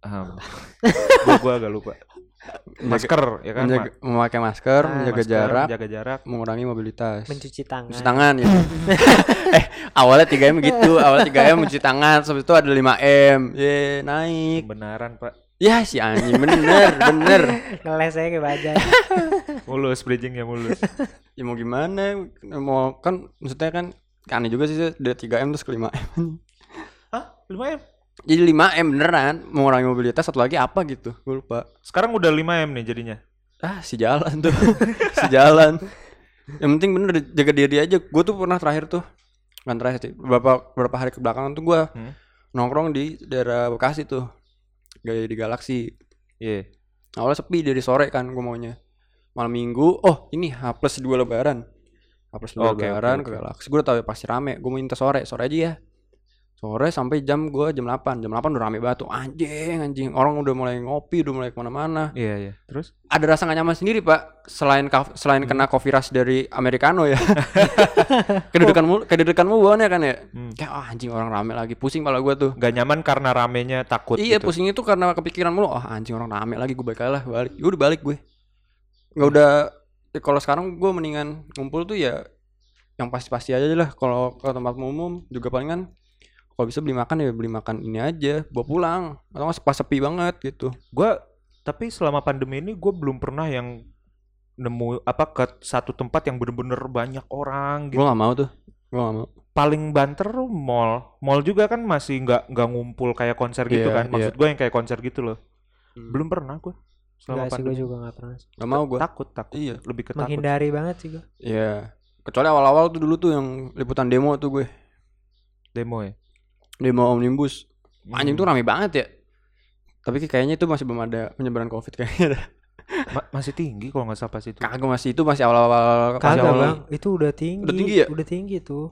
Ah, gua, gua agak lupa. Masker ya kan? Menjaga- memakai masker, Ah, menjaga Masker, jarak, menjaga jarak. mengurangi mobilitas. mencuci tangan Cuci tangan ya. eh, awalnya 3M gitu, awalnya 3M mencuci tangan, habis itu ada 5M. Ye, naik. Kebenaran, Pak. Ya si anjing bener, bener. ngeles aja ke baja Mulus bridgingnya mulus. Ya mau gimana? Mau kan maksudnya kan aneh juga sih dari 3M terus ke 5M. Hah? 5M? Jadi 5M beneran mengurangi mobilitas satu lagi apa gitu. Gue lupa. Sekarang udah 5M nih jadinya. Ah, si jalan tuh. si jalan. Yang penting bener jaga diri aja. Gue tuh pernah terakhir tuh kan terakhir sih. Beberapa beberapa hari kebelakangan tuh gue Hmm. nongkrong di daerah Bekasi tuh. Gaya di Galaksi. Iya. Awalnya sepi dari sore kan gue maunya. Malam minggu, oh ini H plus 2 lebaran. H plus 2 Oke, oke, lebaran ke oke. Galaksi. Gue udah tau ya pasti rame. Gue mau minta sore, sore aja ya. Sore sampai jam gue jam 8. Jam 8 udah rame banget tuh. Anjing, anjing. Orang udah mulai ngopi, udah mulai ke mana-mana. Iya, iya. Terus? Ada rasa gak nyaman sendiri pak. Selain selain kena coffee rush dari Americano ya. kedudukan mulu, kedudukan mulu bawaannya kan ya. Hmm. Kayak oh, anjing orang rame lagi. Pusing pala gue tuh. Gak nyaman karena ramenya takut Iya gitu. pusing itu karena kepikiran mulu oh anjing orang rame lagi gue balik lah balik ya udah balik gue nggak udah ya kalau sekarang gue mendingan ngumpul tuh ya yang pasti-pasti aja lah kalau ke tempat umum juga palingan kalau bisa beli makan ya beli makan ini aja bawa pulang atau nggak pas sepi banget gitu Gua tapi selama pandemi ini gue belum pernah yang nemu apa ke satu tempat yang bener-bener banyak orang gue gitu. nggak mau tuh gue nggak mau Paling banter mall. Mall juga kan masih nggak nggak ngumpul kayak konser gitu Iya, kan. Maksud gue yang kayak konser gitu loh. Hmm. Belum pernah gue. Selama Enggak sih gue pandemi. juga gak pernah nggak mau gue Takut, takut. iya Lebih ke takut. menghindari banget sih gue iya kecuali awal-awal tuh dulu tuh yang liputan demo tuh gue Demo ya. Demo omnibus anjing Hmm. tuh rame banget ya tapi kayaknya itu masih belum ada penyebaran covid kayaknya Ma- masih tinggi kalau nggak salah pas itu. Kagak masih itu masih awal-awal masih kagak awal- bang itu udah tinggi Udah tinggi ya? udah tinggi tuh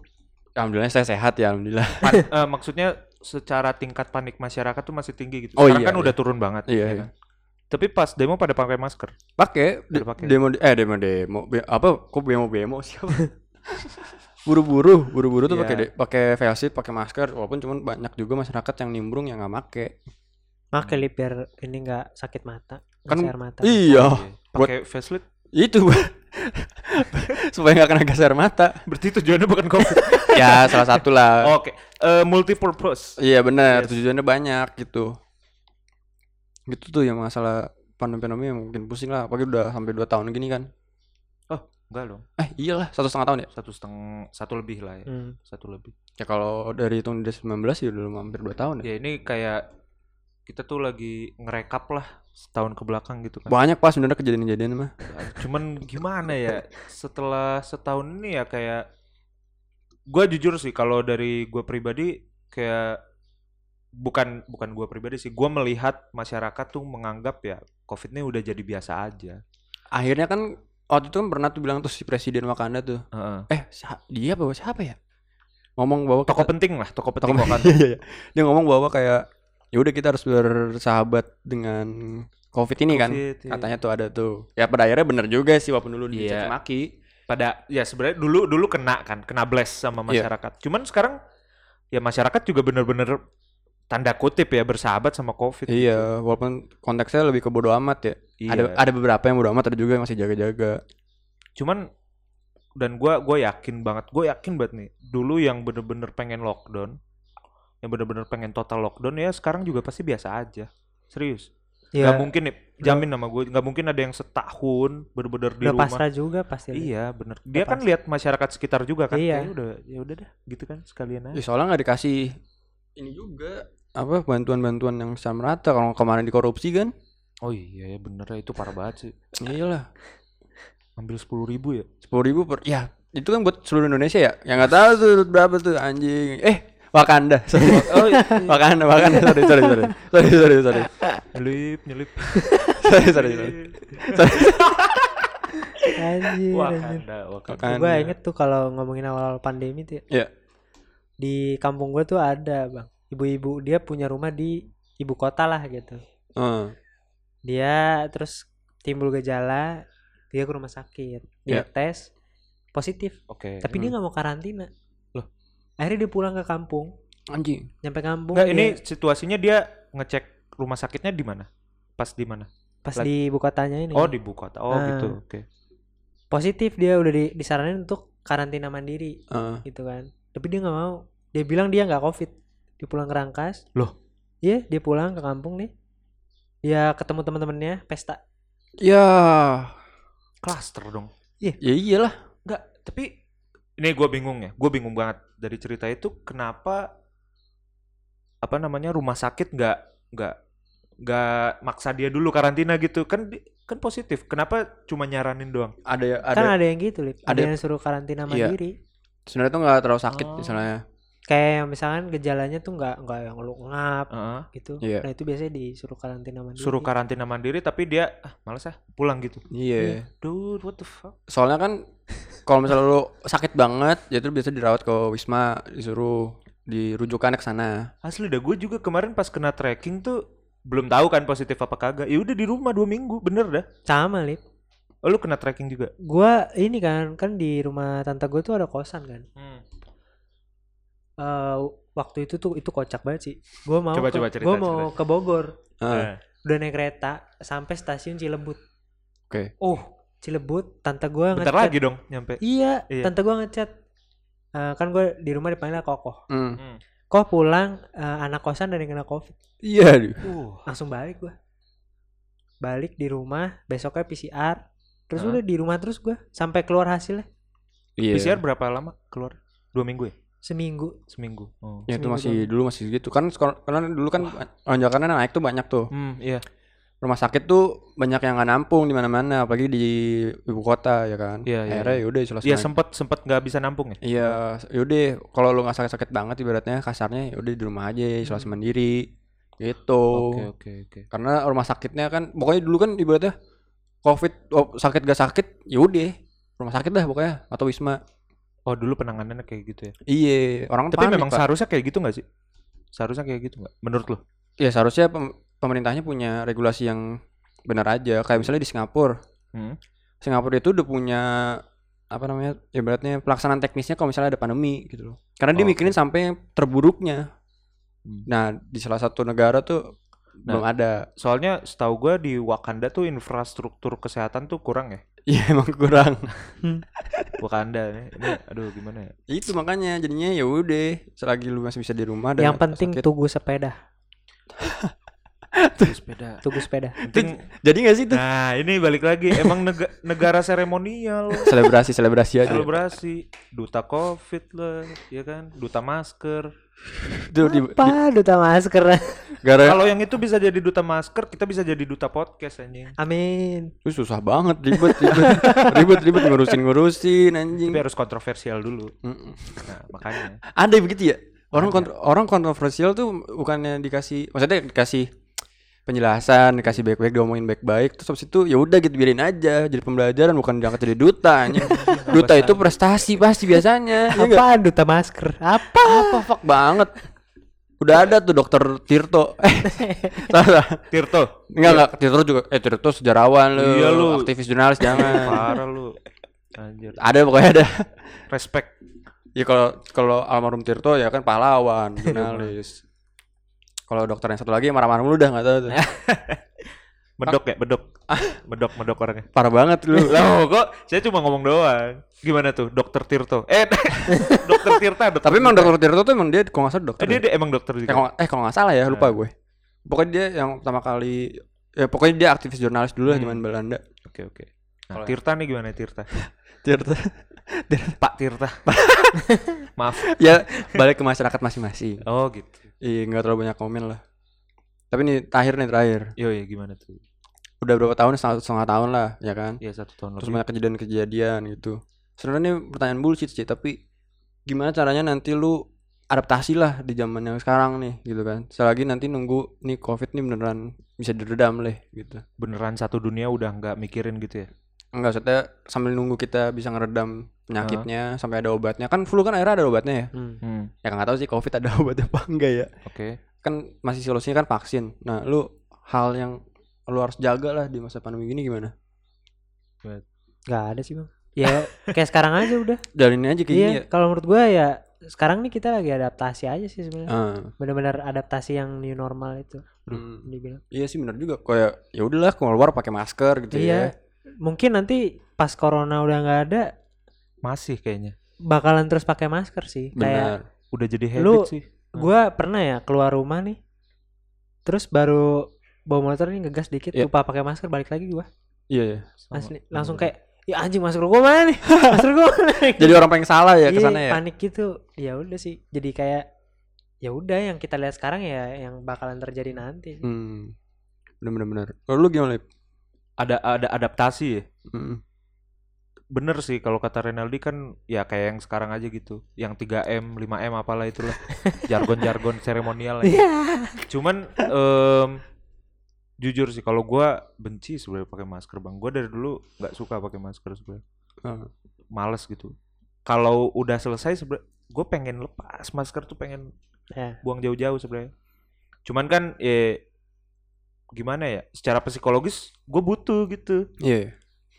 Alhamdulillah saya sehat ya alhamdulillah. Pan- eh, maksudnya secara tingkat panik masyarakat tuh masih tinggi gitu. Oh Sekarang iya, kan iya. udah turun banget. Iya, ya iya. kan? Tapi pas demo pada pakai masker. Pakai demo eh demo demo Be- apa kok demo demo siapa? buru-buru, buru-buru tuh Iya. pakai de- pakai face shield, pakai masker walaupun cuman banyak juga masyarakat yang nimbrung yang nggak make. Pakai lip biar ini nggak sakit mata Kan- air mata Iya, Pakai facelift. itu supaya nggak kena gas air mata. Berarti tujuannya bukan covid. ya salah satu lah. Oke, Eh, multipurpose. Iya benar, Yes. tujuannya banyak gitu. Gitu tuh yang masalah pandemi-pandemi yang mungkin pusing lah, apalagi udah sampai 2 tahun gini kan. Enggak dong. Eh iyalah, satu setengah tahun ya. Satu setengah, satu lebih lah ya. Hmm. Satu lebih. Ya kalau dari tahun 2019 ya udah hampir 2 tahun ya. Ya ini kayak kita tuh lagi ngerekap lah setahun ke belakang gitu kan. Banyak pas sebenarnya kejadian-kejadian mah. Cuman gimana ya setelah setahun ini ya kayak gua jujur sih kalau dari gua pribadi kayak bukan bukan gua pribadi sih gua melihat masyarakat tuh menganggap ya covid ini udah jadi biasa aja. Akhirnya kan waktu itu kan pernah tuh bilang tuh si presiden Wakanda tuh. Heeh. Eh, si- dia bawa siapa ya? Ngomong bahwa Toko kita- penting lah, toko penting Wakanda. Iya, iya. Dia ngomong bahwa kayak ya udah kita harus bersahabat dengan Covid ini kan. Covid, iya. Katanya tuh ada tuh. Ya pada akhirnya bener juga sih walaupun dulu Iya. dicaci maki. pada ya sebenarnya dulu dulu kena kan kena bless sama Iya. masyarakat cuman sekarang ya masyarakat juga bener-bener tanda kutip ya bersahabat sama covid Iya, walaupun konteksnya lebih ke bodo amat ya. Iya. Ada ada beberapa yang bodo amat, ada juga yang masih jaga-jaga. cuman dan gua gua yakin banget gue yakin banget nih dulu yang bener-bener pengen lockdown yang bener-bener pengen total lockdown ya sekarang juga pasti biasa aja. Serius. Ya nggak mungkin nih jamin sama gue nggak mungkin ada yang setahun bener-bener di udah rumah. pasrah juga pasti. Iya bener. Dia kan lihat masyarakat sekitar juga kan Iya. Kayaknya udah ya udah dah gitu kan sekalian Ya aja soalnya nggak dikasih ini juga apa bantuan-bantuan yang sama merata kalau kemarin dikorupsi kan? Oh iya ya bener ya itu parah banget sih. Iyalah. Ambil sepuluh ribu ya? Sepuluh ribu per ya itu kan buat seluruh Indonesia ya? Yang nggak tahu tuh berapa tuh anjing. Eh Wakanda. Sorry. Oh iya. Wakanda Wakanda. Sorry sorry sorry. Sorry sorry sorry. Nyelip nyelip. Sorry sorry sorry. Anjir, anjir. Wakanda Wakanda. Wakanda. gue inget tuh kalau ngomongin awal pandemi tuh ya, Iya. di kampung gue tuh ada bang ibu-ibu dia punya rumah di ibu kota lah gitu Heeh. dia terus timbul gejala dia ke rumah sakit dia Iya. tes positif Oke. tapi dia nggak mau karantina Loh? akhirnya dia pulang ke kampung Anjing. nyampe kampung Enggak, dia ini situasinya dia ngecek rumah sakitnya di mana? Pas di mana? pas lagi- di ibu kotanya ini Oh, di ibu kota. Oh, Ah. gitu. Oke. positif dia udah di, disaranin untuk karantina mandiri Heeh. gitu kan tapi dia nggak mau dia bilang dia nggak covid dia pulang ke Rangkas Loh? iya dia pulang ke kampung nih dia ketemu teman-temannya pesta ya Cluster dong. ya iyalah Enggak, tapi ini gue bingung ya. Gue bingung banget dari cerita itu kenapa apa namanya rumah sakit nggak nggak nggak maksa dia dulu karantina gitu kan di- kan positif. Kenapa cuma nyaranin doang? ada ya ada kan ada yang gitu Lip. ada, ada- yang suruh karantina Iya. mandiri sebenarnya tuh nggak terlalu sakit Oh. misalnya kayak yang misalkan gejalanya tuh nggak nggak yang lu ngap Heeh. gitu Iya. nah itu biasanya disuruh karantina mandiri Suruh karantina mandiri tapi dia ah, males ah pulang gitu. iya Dude, what the fuck? soalnya kan kalau misalnya lu sakit banget ya itu biasa dirawat ke wisma disuruh dirujukan ke sana Asli dah gue juga kemarin pas kena trekking tuh belum tahu kan positif apa kagak. Ya udah di rumah dua minggu, bener dah. sama lip Oh, lu kena trekking juga? gua ini kan kan di rumah tante gue tuh ada kosan kan Eh waktu itu tuh itu kocak banget sih gua mau Coba- ke, coba cerita, gua mau ke Bogor Eh. udah naik kereta sampai stasiun Cilebut Oke. oh Cilebut tante gua Bentar ngechat lagi dong nyampe. iya, Iya. tante gua ngechat Eh, kan gue di rumah dipanggil kokoh hmm. kok pulang eh, anak kosan dan yang kena covid iya aduh. Uh, langsung balik gua balik di rumah besoknya PCR terus Hah? udah di rumah terus gua sampai keluar hasilnya iya PCR berapa lama keluar? Dua minggu ya? Seminggu Seminggu. Oh. ya itu masih dulu masih gitu kan karena dulu kan lonjakannya naik tuh banyak tuh Hmm, iya. rumah sakit tuh banyak yang nggak nampung di mana-mana apalagi di ibu kota ya kan Iya, iya, akhirnya yaudah isolasi Iya sempet sempet nggak bisa nampung ya? Iya, yaudah kalau lu nggak sakit-sakit banget ibaratnya kasarnya yaudah di rumah aja isolasi mandiri gitu. Oke oke oke. Karena rumah sakitnya kan pokoknya dulu kan ibaratnya covid oh, sakit gak sakit yaudah rumah sakit dah pokoknya atau wisma. Oh dulu penanganannya kayak gitu ya? Iya, orang Tapi panik, memang Pak. seharusnya kayak gitu nggak sih? Seharusnya kayak gitu nggak? Menurut lo? Iya seharusnya pem- pemerintahnya punya regulasi yang benar aja kayak misalnya di Singapura. Hmm. Singapura itu udah punya apa namanya ibaratnya pelaksanaan teknisnya kalau misalnya ada pandemi gitu loh. Karena dia Oh, mikirin sampai yang terburuknya. Hmm. Nah, di salah satu negara tuh Nah. belum ada. Soalnya setahu gua di Wakanda tuh infrastruktur kesehatan tuh kurang ya. Iya emang kurang. Wakanda ini, ini aduh gimana ya? itu makanya jadinya ya udah selagi lu masih bisa di rumah dan yang penting sakit. tunggu sepeda Tuh sepeda. tunggu sepeda Penting. Jadi gak sih itu? Nah ini balik lagi emang nega- negara seremonial. Selebrasi selebrasi aja. Selebrasi duta covid lah, ya kan? Duta masker. Itu di, di- apa duta masker gara Kalau yang itu bisa jadi duta masker, kita bisa jadi duta podcast anjing. amin itu susah banget ribet ribet ribet ribet ngurusin ngurusin anjing. Tapi harus kontroversial dulu. Mm-mm. Nah, makanya. Ada begitu ya? Orang kontro- orang kontroversial tuh bukannya dikasih maksudnya dikasih penjelasan, dikasih baik-baik, diomongin baik-baik, terus habis itu ya udah gitu biarin aja jadi pembelajaran bukan diangkat jadi duta anjing. duta itu prestasi pasti biasanya. Nggak? apa duta masker apa apa fuck banget udah ada tuh dokter Tirto eh salah Tirto. enggak enggak Tirto juga eh Tirto sejarawan lu, Iya, lu. aktivis jurnalis jangan Parah lu. Anjir. ada pokoknya ada Respect. ya kalau kalau almarhum Tirto ya kan pahlawan jurnalis kalau dokter yang satu lagi marah-marah mulu udah nggak tahu tuh Medok ya, bedok. Medok, medok orangnya. parah banget lu Loh, kok saya cuma ngomong doang. Gimana tuh, Dokter Tirto? Eh, Dokter Tirta, dokter tapi emang Tirta. dokter Tirto tuh emang dia kalau nggak salah dokter Eh, dia, ya? dia emang dokter Eh, juga. kalau eh kalau nggak salah ya lupa Nah. gue pokoknya dia yang pertama kali ya pokoknya dia aktivis jurnalis dulu lah Hmm. zaman Belanda Oke, oke. Nah, Kalau- Tirta nih gimana Tirta? Tirto Pak Tirta. Maaf. ya balik ke masyarakat masing-masing Oh, gitu. Iya nggak terlalu banyak komen lah. Tapi nih terakhir nih terakhir. Yo, ya gimana tuh? Udah berapa tahun? Setengah, setengah tahun lah, ya kan? Ya satu tahun Terus lebih. banyak kejadian-kejadian gitu. Sebenarnya ini pertanyaan bullshit sih, tapi gimana caranya nanti lu adaptasi lah di zaman yang sekarang nih, gitu kan? Selagi nanti nunggu nih COVID nih beneran bisa diredam leh, gitu. Beneran satu dunia udah nggak mikirin gitu ya? Enggak, maksudnya sambil nunggu kita bisa ngeredam penyakitnya sampai ada obatnya. Kan flu kan akhirnya ada obatnya ya. Hmm. Hmm, Ya nggak tahu sih COVID ada obatnya apa enggak ya. oke. kan masih solusinya kan vaksin. Nah, lu hal yang lu harus jaga lah di masa pandemi gini gimana? Gak ada sih bang ya kayak sekarang aja udah Jalanin aja kayak iya gini ya. kalau menurut gua ya sekarang nih kita lagi adaptasi aja sih sebenarnya Ah, benar-benar adaptasi yang new normal itu hmm. dibilang Iya sih benar juga. Kayak ya udahlah keluar pakai masker gitu iya ya. mungkin nanti pas corona udah nggak ada Masih kayaknya. bakalan terus pakai masker sih kayak Benar. Udah jadi habit Lu- sih. gua pernah ya keluar rumah nih terus baru bawa motor nih ngegas dikit Iya. lupa pakai masker balik lagi gua Iya, iya. Sama. asli langsung kayak ya anjing masker gua mana nih masker gua mana Jadi orang paling salah ya Iya, ke sana ya. panik gitu ya udah sih jadi kayak ya udah yang kita lihat sekarang ya yang bakalan terjadi nanti Hmm. Bener bener bener. Kalau lu gimana? Ada ada adaptasi ya. Hmm. Bener sih kalau kata Renaldi kan ya kayak yang sekarang aja gitu. Yang 3M, 5M apalah itulah. Jargon-jargon seremonial ya. Iya. Cuman em, jujur sih kalau gua benci sebenarnya pakai masker, Bang. Gua dari dulu nggak suka pakai masker sebenarnya. Ah. Males gitu. Kalau udah selesai sebenarnya gue pengen lepas masker tuh pengen Ya. buang jauh-jauh sebenarnya. Cuman kan ya gimana ya? Secara psikologis gue butuh gitu. Iya.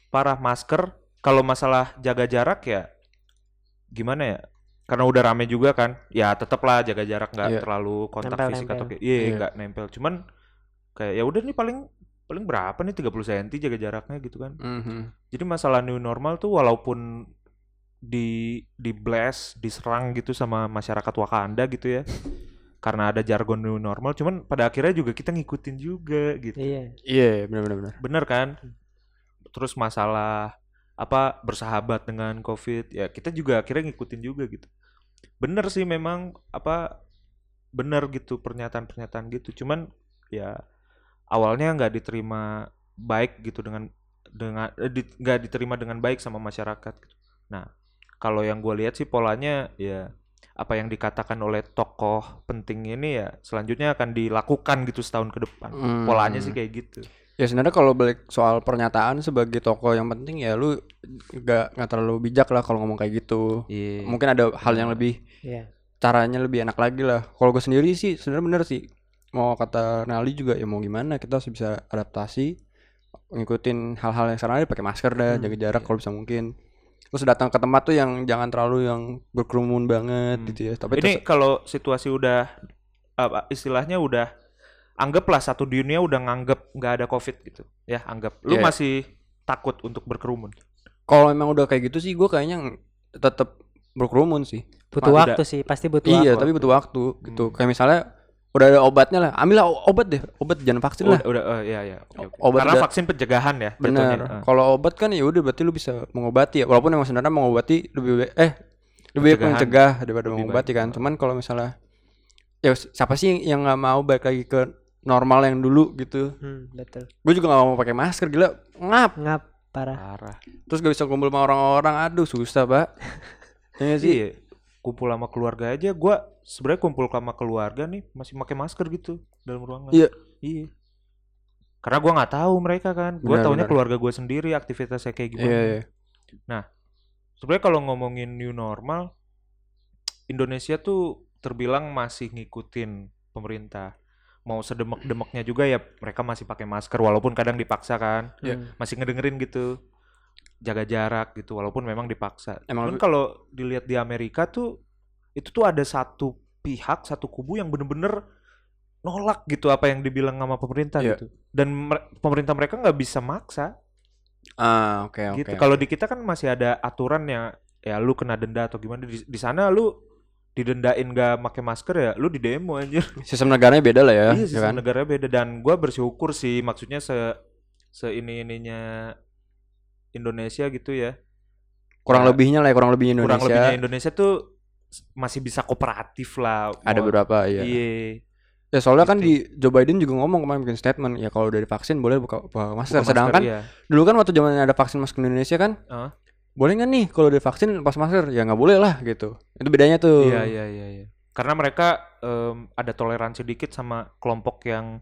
Parah masker kalau masalah jaga jarak ya gimana ya? Karena udah rame juga kan. Ya tetaplah jaga jarak nggak Iya. terlalu kontak Nempel, fisik atau nempel. kayak iya Iya. nggak nempel. Cuman kayak ya udah nih paling paling berapa nih 30 cm jaga jaraknya gitu kan. Mhm. Jadi masalah new normal tuh walaupun di di blast, diserang gitu sama masyarakat Wakanda gitu ya. Karena ada jargon new normal, cuman pada akhirnya juga kita ngikutin juga gitu. Iya. Iya, bener bener bener. Bener kan? Terus masalah apa bersahabat dengan Covid, ya kita juga akhirnya ngikutin juga gitu. Bener sih memang apa bener gitu pernyataan-pernyataan gitu. Cuman ya awalnya nggak diterima baik gitu dengan dengan eh, di- nggak diterima dengan baik sama masyarakat gitu. Nah, kalau yang gue lihat sih polanya ya apa yang dikatakan oleh tokoh penting ini ya selanjutnya akan dilakukan gitu setahun ke depan. Hmm. Polanya sih kayak gitu. Ya sebenarnya kalau balik soal pernyataan sebagai tokoh yang penting ya lu nggak nggak terlalu bijak lah kalau ngomong kayak gitu. Iya. Mungkin ada hal yang lebih Iya. caranya lebih enak lagi lah. Kalau gue sendiri sih sebenarnya bener sih. Mau kata Nali juga ya mau gimana kita harus bisa adaptasi ngikutin hal-hal yang sekarang ada pakai masker dah, Hmm, jaga jarak kalau bisa mungkin. Terus datang ke tempat tuh yang jangan terlalu yang berkerumun banget Hmm. gitu ya. Tapi Ini kalau situasi udah apa istilahnya udah anggaplah satu dunia udah nganggep nggak ada covid gitu ya anggap lu Iya. masih takut untuk berkerumun kalau emang udah kayak gitu sih gue kayaknya tetap berkerumun sih. Butuh waktu sih, pasti butuh iya, waktu. tapi butuh waktu gitu. Hmm. Kayak misalnya udah ada obatnya lah, ambil lah o- obat deh, obat jangan vaksin lah. udah udah eh, iya iya oke, oke. Obat karena udah- vaksin pencegahan ya jatuhnya. Eh. Kalau obat kan ya udah berarti lu bisa mengobati ya. Walaupun emang sebenarnya mengobati lebih baik eh lebih baik Pencegahan. mencegah daripada Lebih mengobati baik. kan. Cuman kalau misalnya ya siapa sih yang nggak mau balik lagi ke normal yang dulu gitu. Hmm, betul. Gue juga nggak mau pakai masker gila ngap. Ngap parah. parah Terus gak bisa kumpul sama orang-orang. Aduh susah pak. Iya sih. iya kumpul sama keluarga aja gua sebenarnya kumpul sama keluarga nih masih pakai masker gitu dalam ruangan Iya. iya karena gua nggak tahu mereka kan gua Benar, taunya benar. keluarga gua sendiri aktivitasnya kayak gimana Iya iya. sebenarnya kalau ngomongin new normal Indonesia tuh terbilang masih ngikutin pemerintah mau sedemek-demeknya juga ya mereka masih pakai masker walaupun kadang dipaksa kan Iya. Hmm. masih ngedengerin gitu jaga jarak gitu walaupun memang dipaksa Emang Cuman lebih- kalau dilihat di Amerika tuh itu tuh ada satu pihak satu kubu yang bener-bener nolak gitu apa yang dibilang sama pemerintah Iya. gitu dan mer- pemerintah mereka nggak bisa maksa Ah oke oke. gitu. Kalau di kita kan masih ada aturan ya, ya lu kena denda atau gimana. Di, di sana lu didendain gak pakai masker ya, lu di demo anjir. Sistem negaranya beda lah ya. iya, ya sistem kan? negara beda dan gua bersyukur sih maksudnya se se ini ininya Indonesia gitu ya. Kurang Ya, lebihnya lah ya, kurang lebih Indonesia. Kurang lebihnya Indonesia tuh masih bisa kooperatif lah. Ada beberapa iya. Iya. Ya soalnya kan Gitu. di Joe Biden juga ngomong kemarin bikin statement ya kalau udah divaksin boleh buka, buka masker. Buka Sedangkan iya. dulu kan waktu zaman ada vaksin masuk ke Indonesia kan, Heeh. Boleh nggak nih kalau divaksin lepas masker? Ya nggak boleh lah gitu. Itu bedanya tuh. Iya iya iya iya. Karena mereka em, ada toleransi dikit sama kelompok yang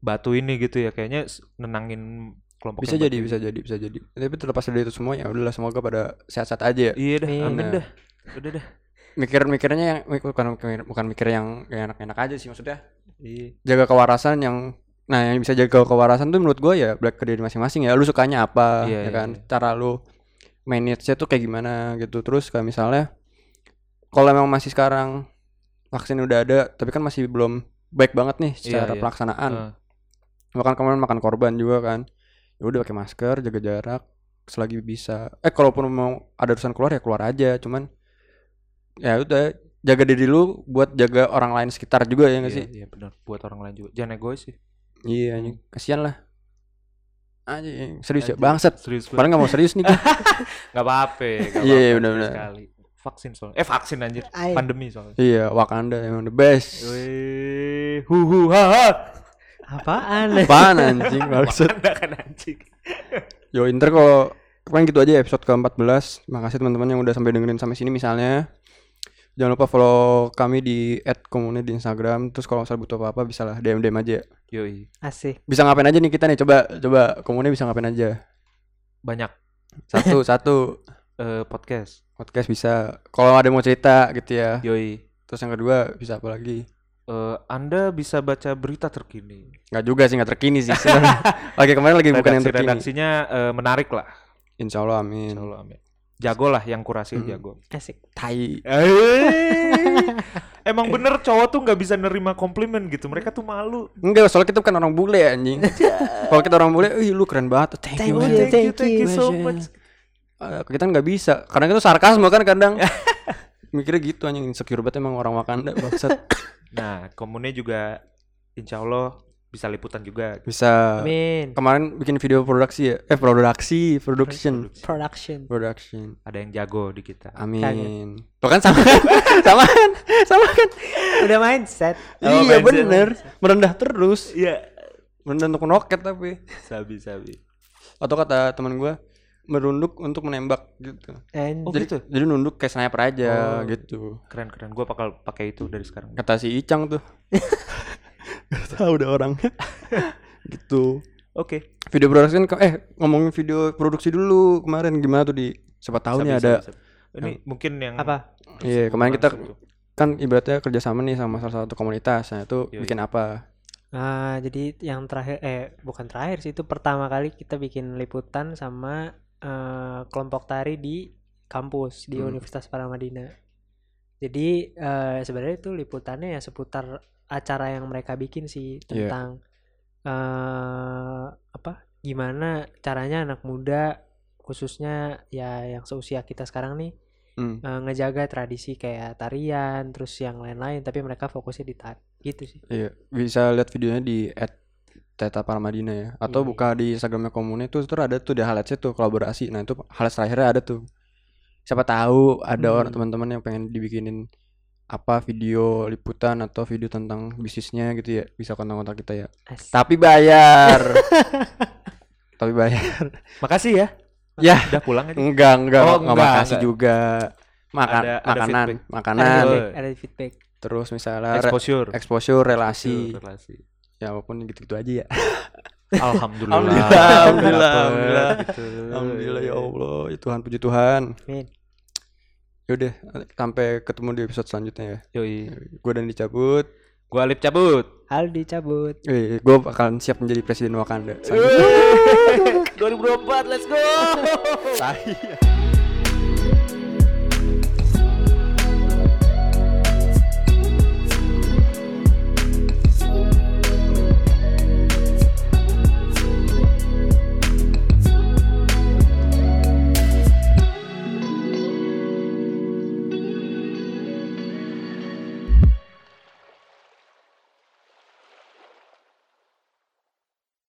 batu ini gitu ya. Kayaknya nenangin kelompok Bisa jadi, bisa ini. jadi, bisa jadi. Tapi terlepas dari itu semua ya udahlah semoga pada sehat-sehat aja ya. Iya dah, amin Nah. dah. Udah dah. Mikir-mikirnya yang bukan bukan mikir yang kayak enak-enak aja sih maksudnya. Iya. Jaga kewarasan yang Nah, yang bisa jaga kewarasan tuh menurut gua ya balik ke diri masing-masing ya. Lu sukanya apa, Iya, ya iya, kan? iya. Cara lu manage-nya tuh kayak gimana gitu. Terus kayak misalnya kalau emang masih sekarang vaksin udah ada tapi kan masih belum baik banget nih secara iya. pelaksanaan. Eh, Bahkan kemarin makan korban juga kan. Ya udah pakai masker, jaga jarak selagi bisa. Eh kalaupun mau ada urusan keluar ya keluar aja, cuman ya udah jaga diri lu buat jaga orang lain sekitar juga ya nggak iya, sih? iya benar. Buat orang lain juga. Jangan egois sih. Iya, anjing. kasihan lah. Anjing, serius ya, bangsat. Serius banget. Padahal nggak mau serius nih. Nggak apa-apa. Iya, apa-apa, iya, benar-benar. sekali. Vaksin soalnya. Eh vaksin anjir. Ay. Pandemi soalnya. iya, Wakanda emang the best. Wih, hu hu ha ha. Apaan? Apaan anjing, maksud. Wakanda kan anjing. Yo, Inter kok Pokoknya gitu aja episode ke-14 Makasih teman-teman yang udah sampai dengerin sampai sini misalnya Jangan lupa follow kami di @komune di Instagram Terus kalau misalnya butuh apa-apa bisa lah DM-DM aja Yoi. Asik. Bisa ngapain aja nih kita nih Coba coba komune bisa ngapain aja Banyak Satu, satu eh, podcast. Podcast bisa Kalau ada yang mau cerita gitu ya Yoi. Terus yang kedua bisa apa lagi Eh, anda bisa baca berita terkini. Nggak juga sih, nggak terkini sih. Oke kemarin lagi bukan yang terkini redaksinya eh, menarik lah. Insya Allah amin Insya Allah, amin. Jago lah yang kurasi Hmm. jago. Asik. Tai Emang bener cowok tuh nggak bisa nerima komplimen gitu. Mereka tuh malu. Enggak, soalnya kita bukan orang bule anjing Kalau kita orang bule, ih lu keren banget Thank you, Thank man. you, thank you, thank thank you so much. Eh, kita nggak bisa karena itu sarkasme kan kadang mikirnya gitu anjing insecure banget emang orang Wakanda bangsat Nah, komunnya juga insya Allah bisa liputan juga. bisa Amin. kemarin bikin video produksi ya eh produksi production Production. production Ada yang jago di kita. amin tuh kan sama sama kan sama kan Udah mindset. Oh, iya mindset. bener merendah terus Iya. merendah untuk noket tapi Sabi sabi. atau kata teman gua merunduk untuk menembak gitu And Oh, jadi gitu? jadi nunduk kayak sniper aja Oh. gitu Keren keren. Gua bakal pakai itu dari sekarang. kata si Icang tuh Gak tahu udah orangnya gitu Oke. video produksi kan eh ngomongin video produksi dulu kemarin gimana tuh di siapa tahu nih ada sabi. Ini mungkin yang apa? Iya, kemarin kita tuh. kan ibaratnya kerjasama nih sama salah satu komunitas nah itu Yoi. bikin apa Ah, jadi yang terakhir eh bukan terakhir sih itu pertama kali kita bikin liputan sama eh, kelompok tari di kampus di Hmm. Universitas Paramadina. Jadi eh, sebenarnya itu liputannya ya seputar acara yang mereka bikin sih Iya. tentang eh apa? Gimana caranya anak muda khususnya ya yang seusia kita sekarang nih Hmm. eh, ngejaga tradisi kayak tarian terus yang lain-lain tapi mereka fokusnya di tari gitu sih. iya bisa lihat videonya di Teta Paramadina ya atau Iya. buka di Instagramnya komune tuh terus ada tuh di highlightsnya tuh kolaborasi nah itu highlights terakhirnya ada tuh siapa tahu ada Hmm. orang teman-teman yang pengen dibikinin apa video liputan atau video tentang bisnisnya gitu ya bisa kontak-kontak kita ya Asik. tapi bayar tapi bayar Makasih ya. ya Udah pulang aja. enggak enggak Oh, nggak enggak, makasih enggak. juga makan Ada- ada makanan feedback. Ada makanan Betul. feedback, ada feedback. terus misalnya re- Exposure. exposure relasi Exposure, relasi. ya walaupun gitu-gitu aja ya Alhamdulillah. Alhamdulillah, alhamdulillah, alhamdulillah. gitu. alhamdulillah ya Allah ya Tuhan puji Tuhan Amin. Yaudah sampai ketemu di episode selanjutnya ya Yoi. gue dan dicabut Gua Alip cabut. Aldi cabut. eh gue bakalan siap menjadi presiden Wakanda Wih, 2024, let's go. Tai.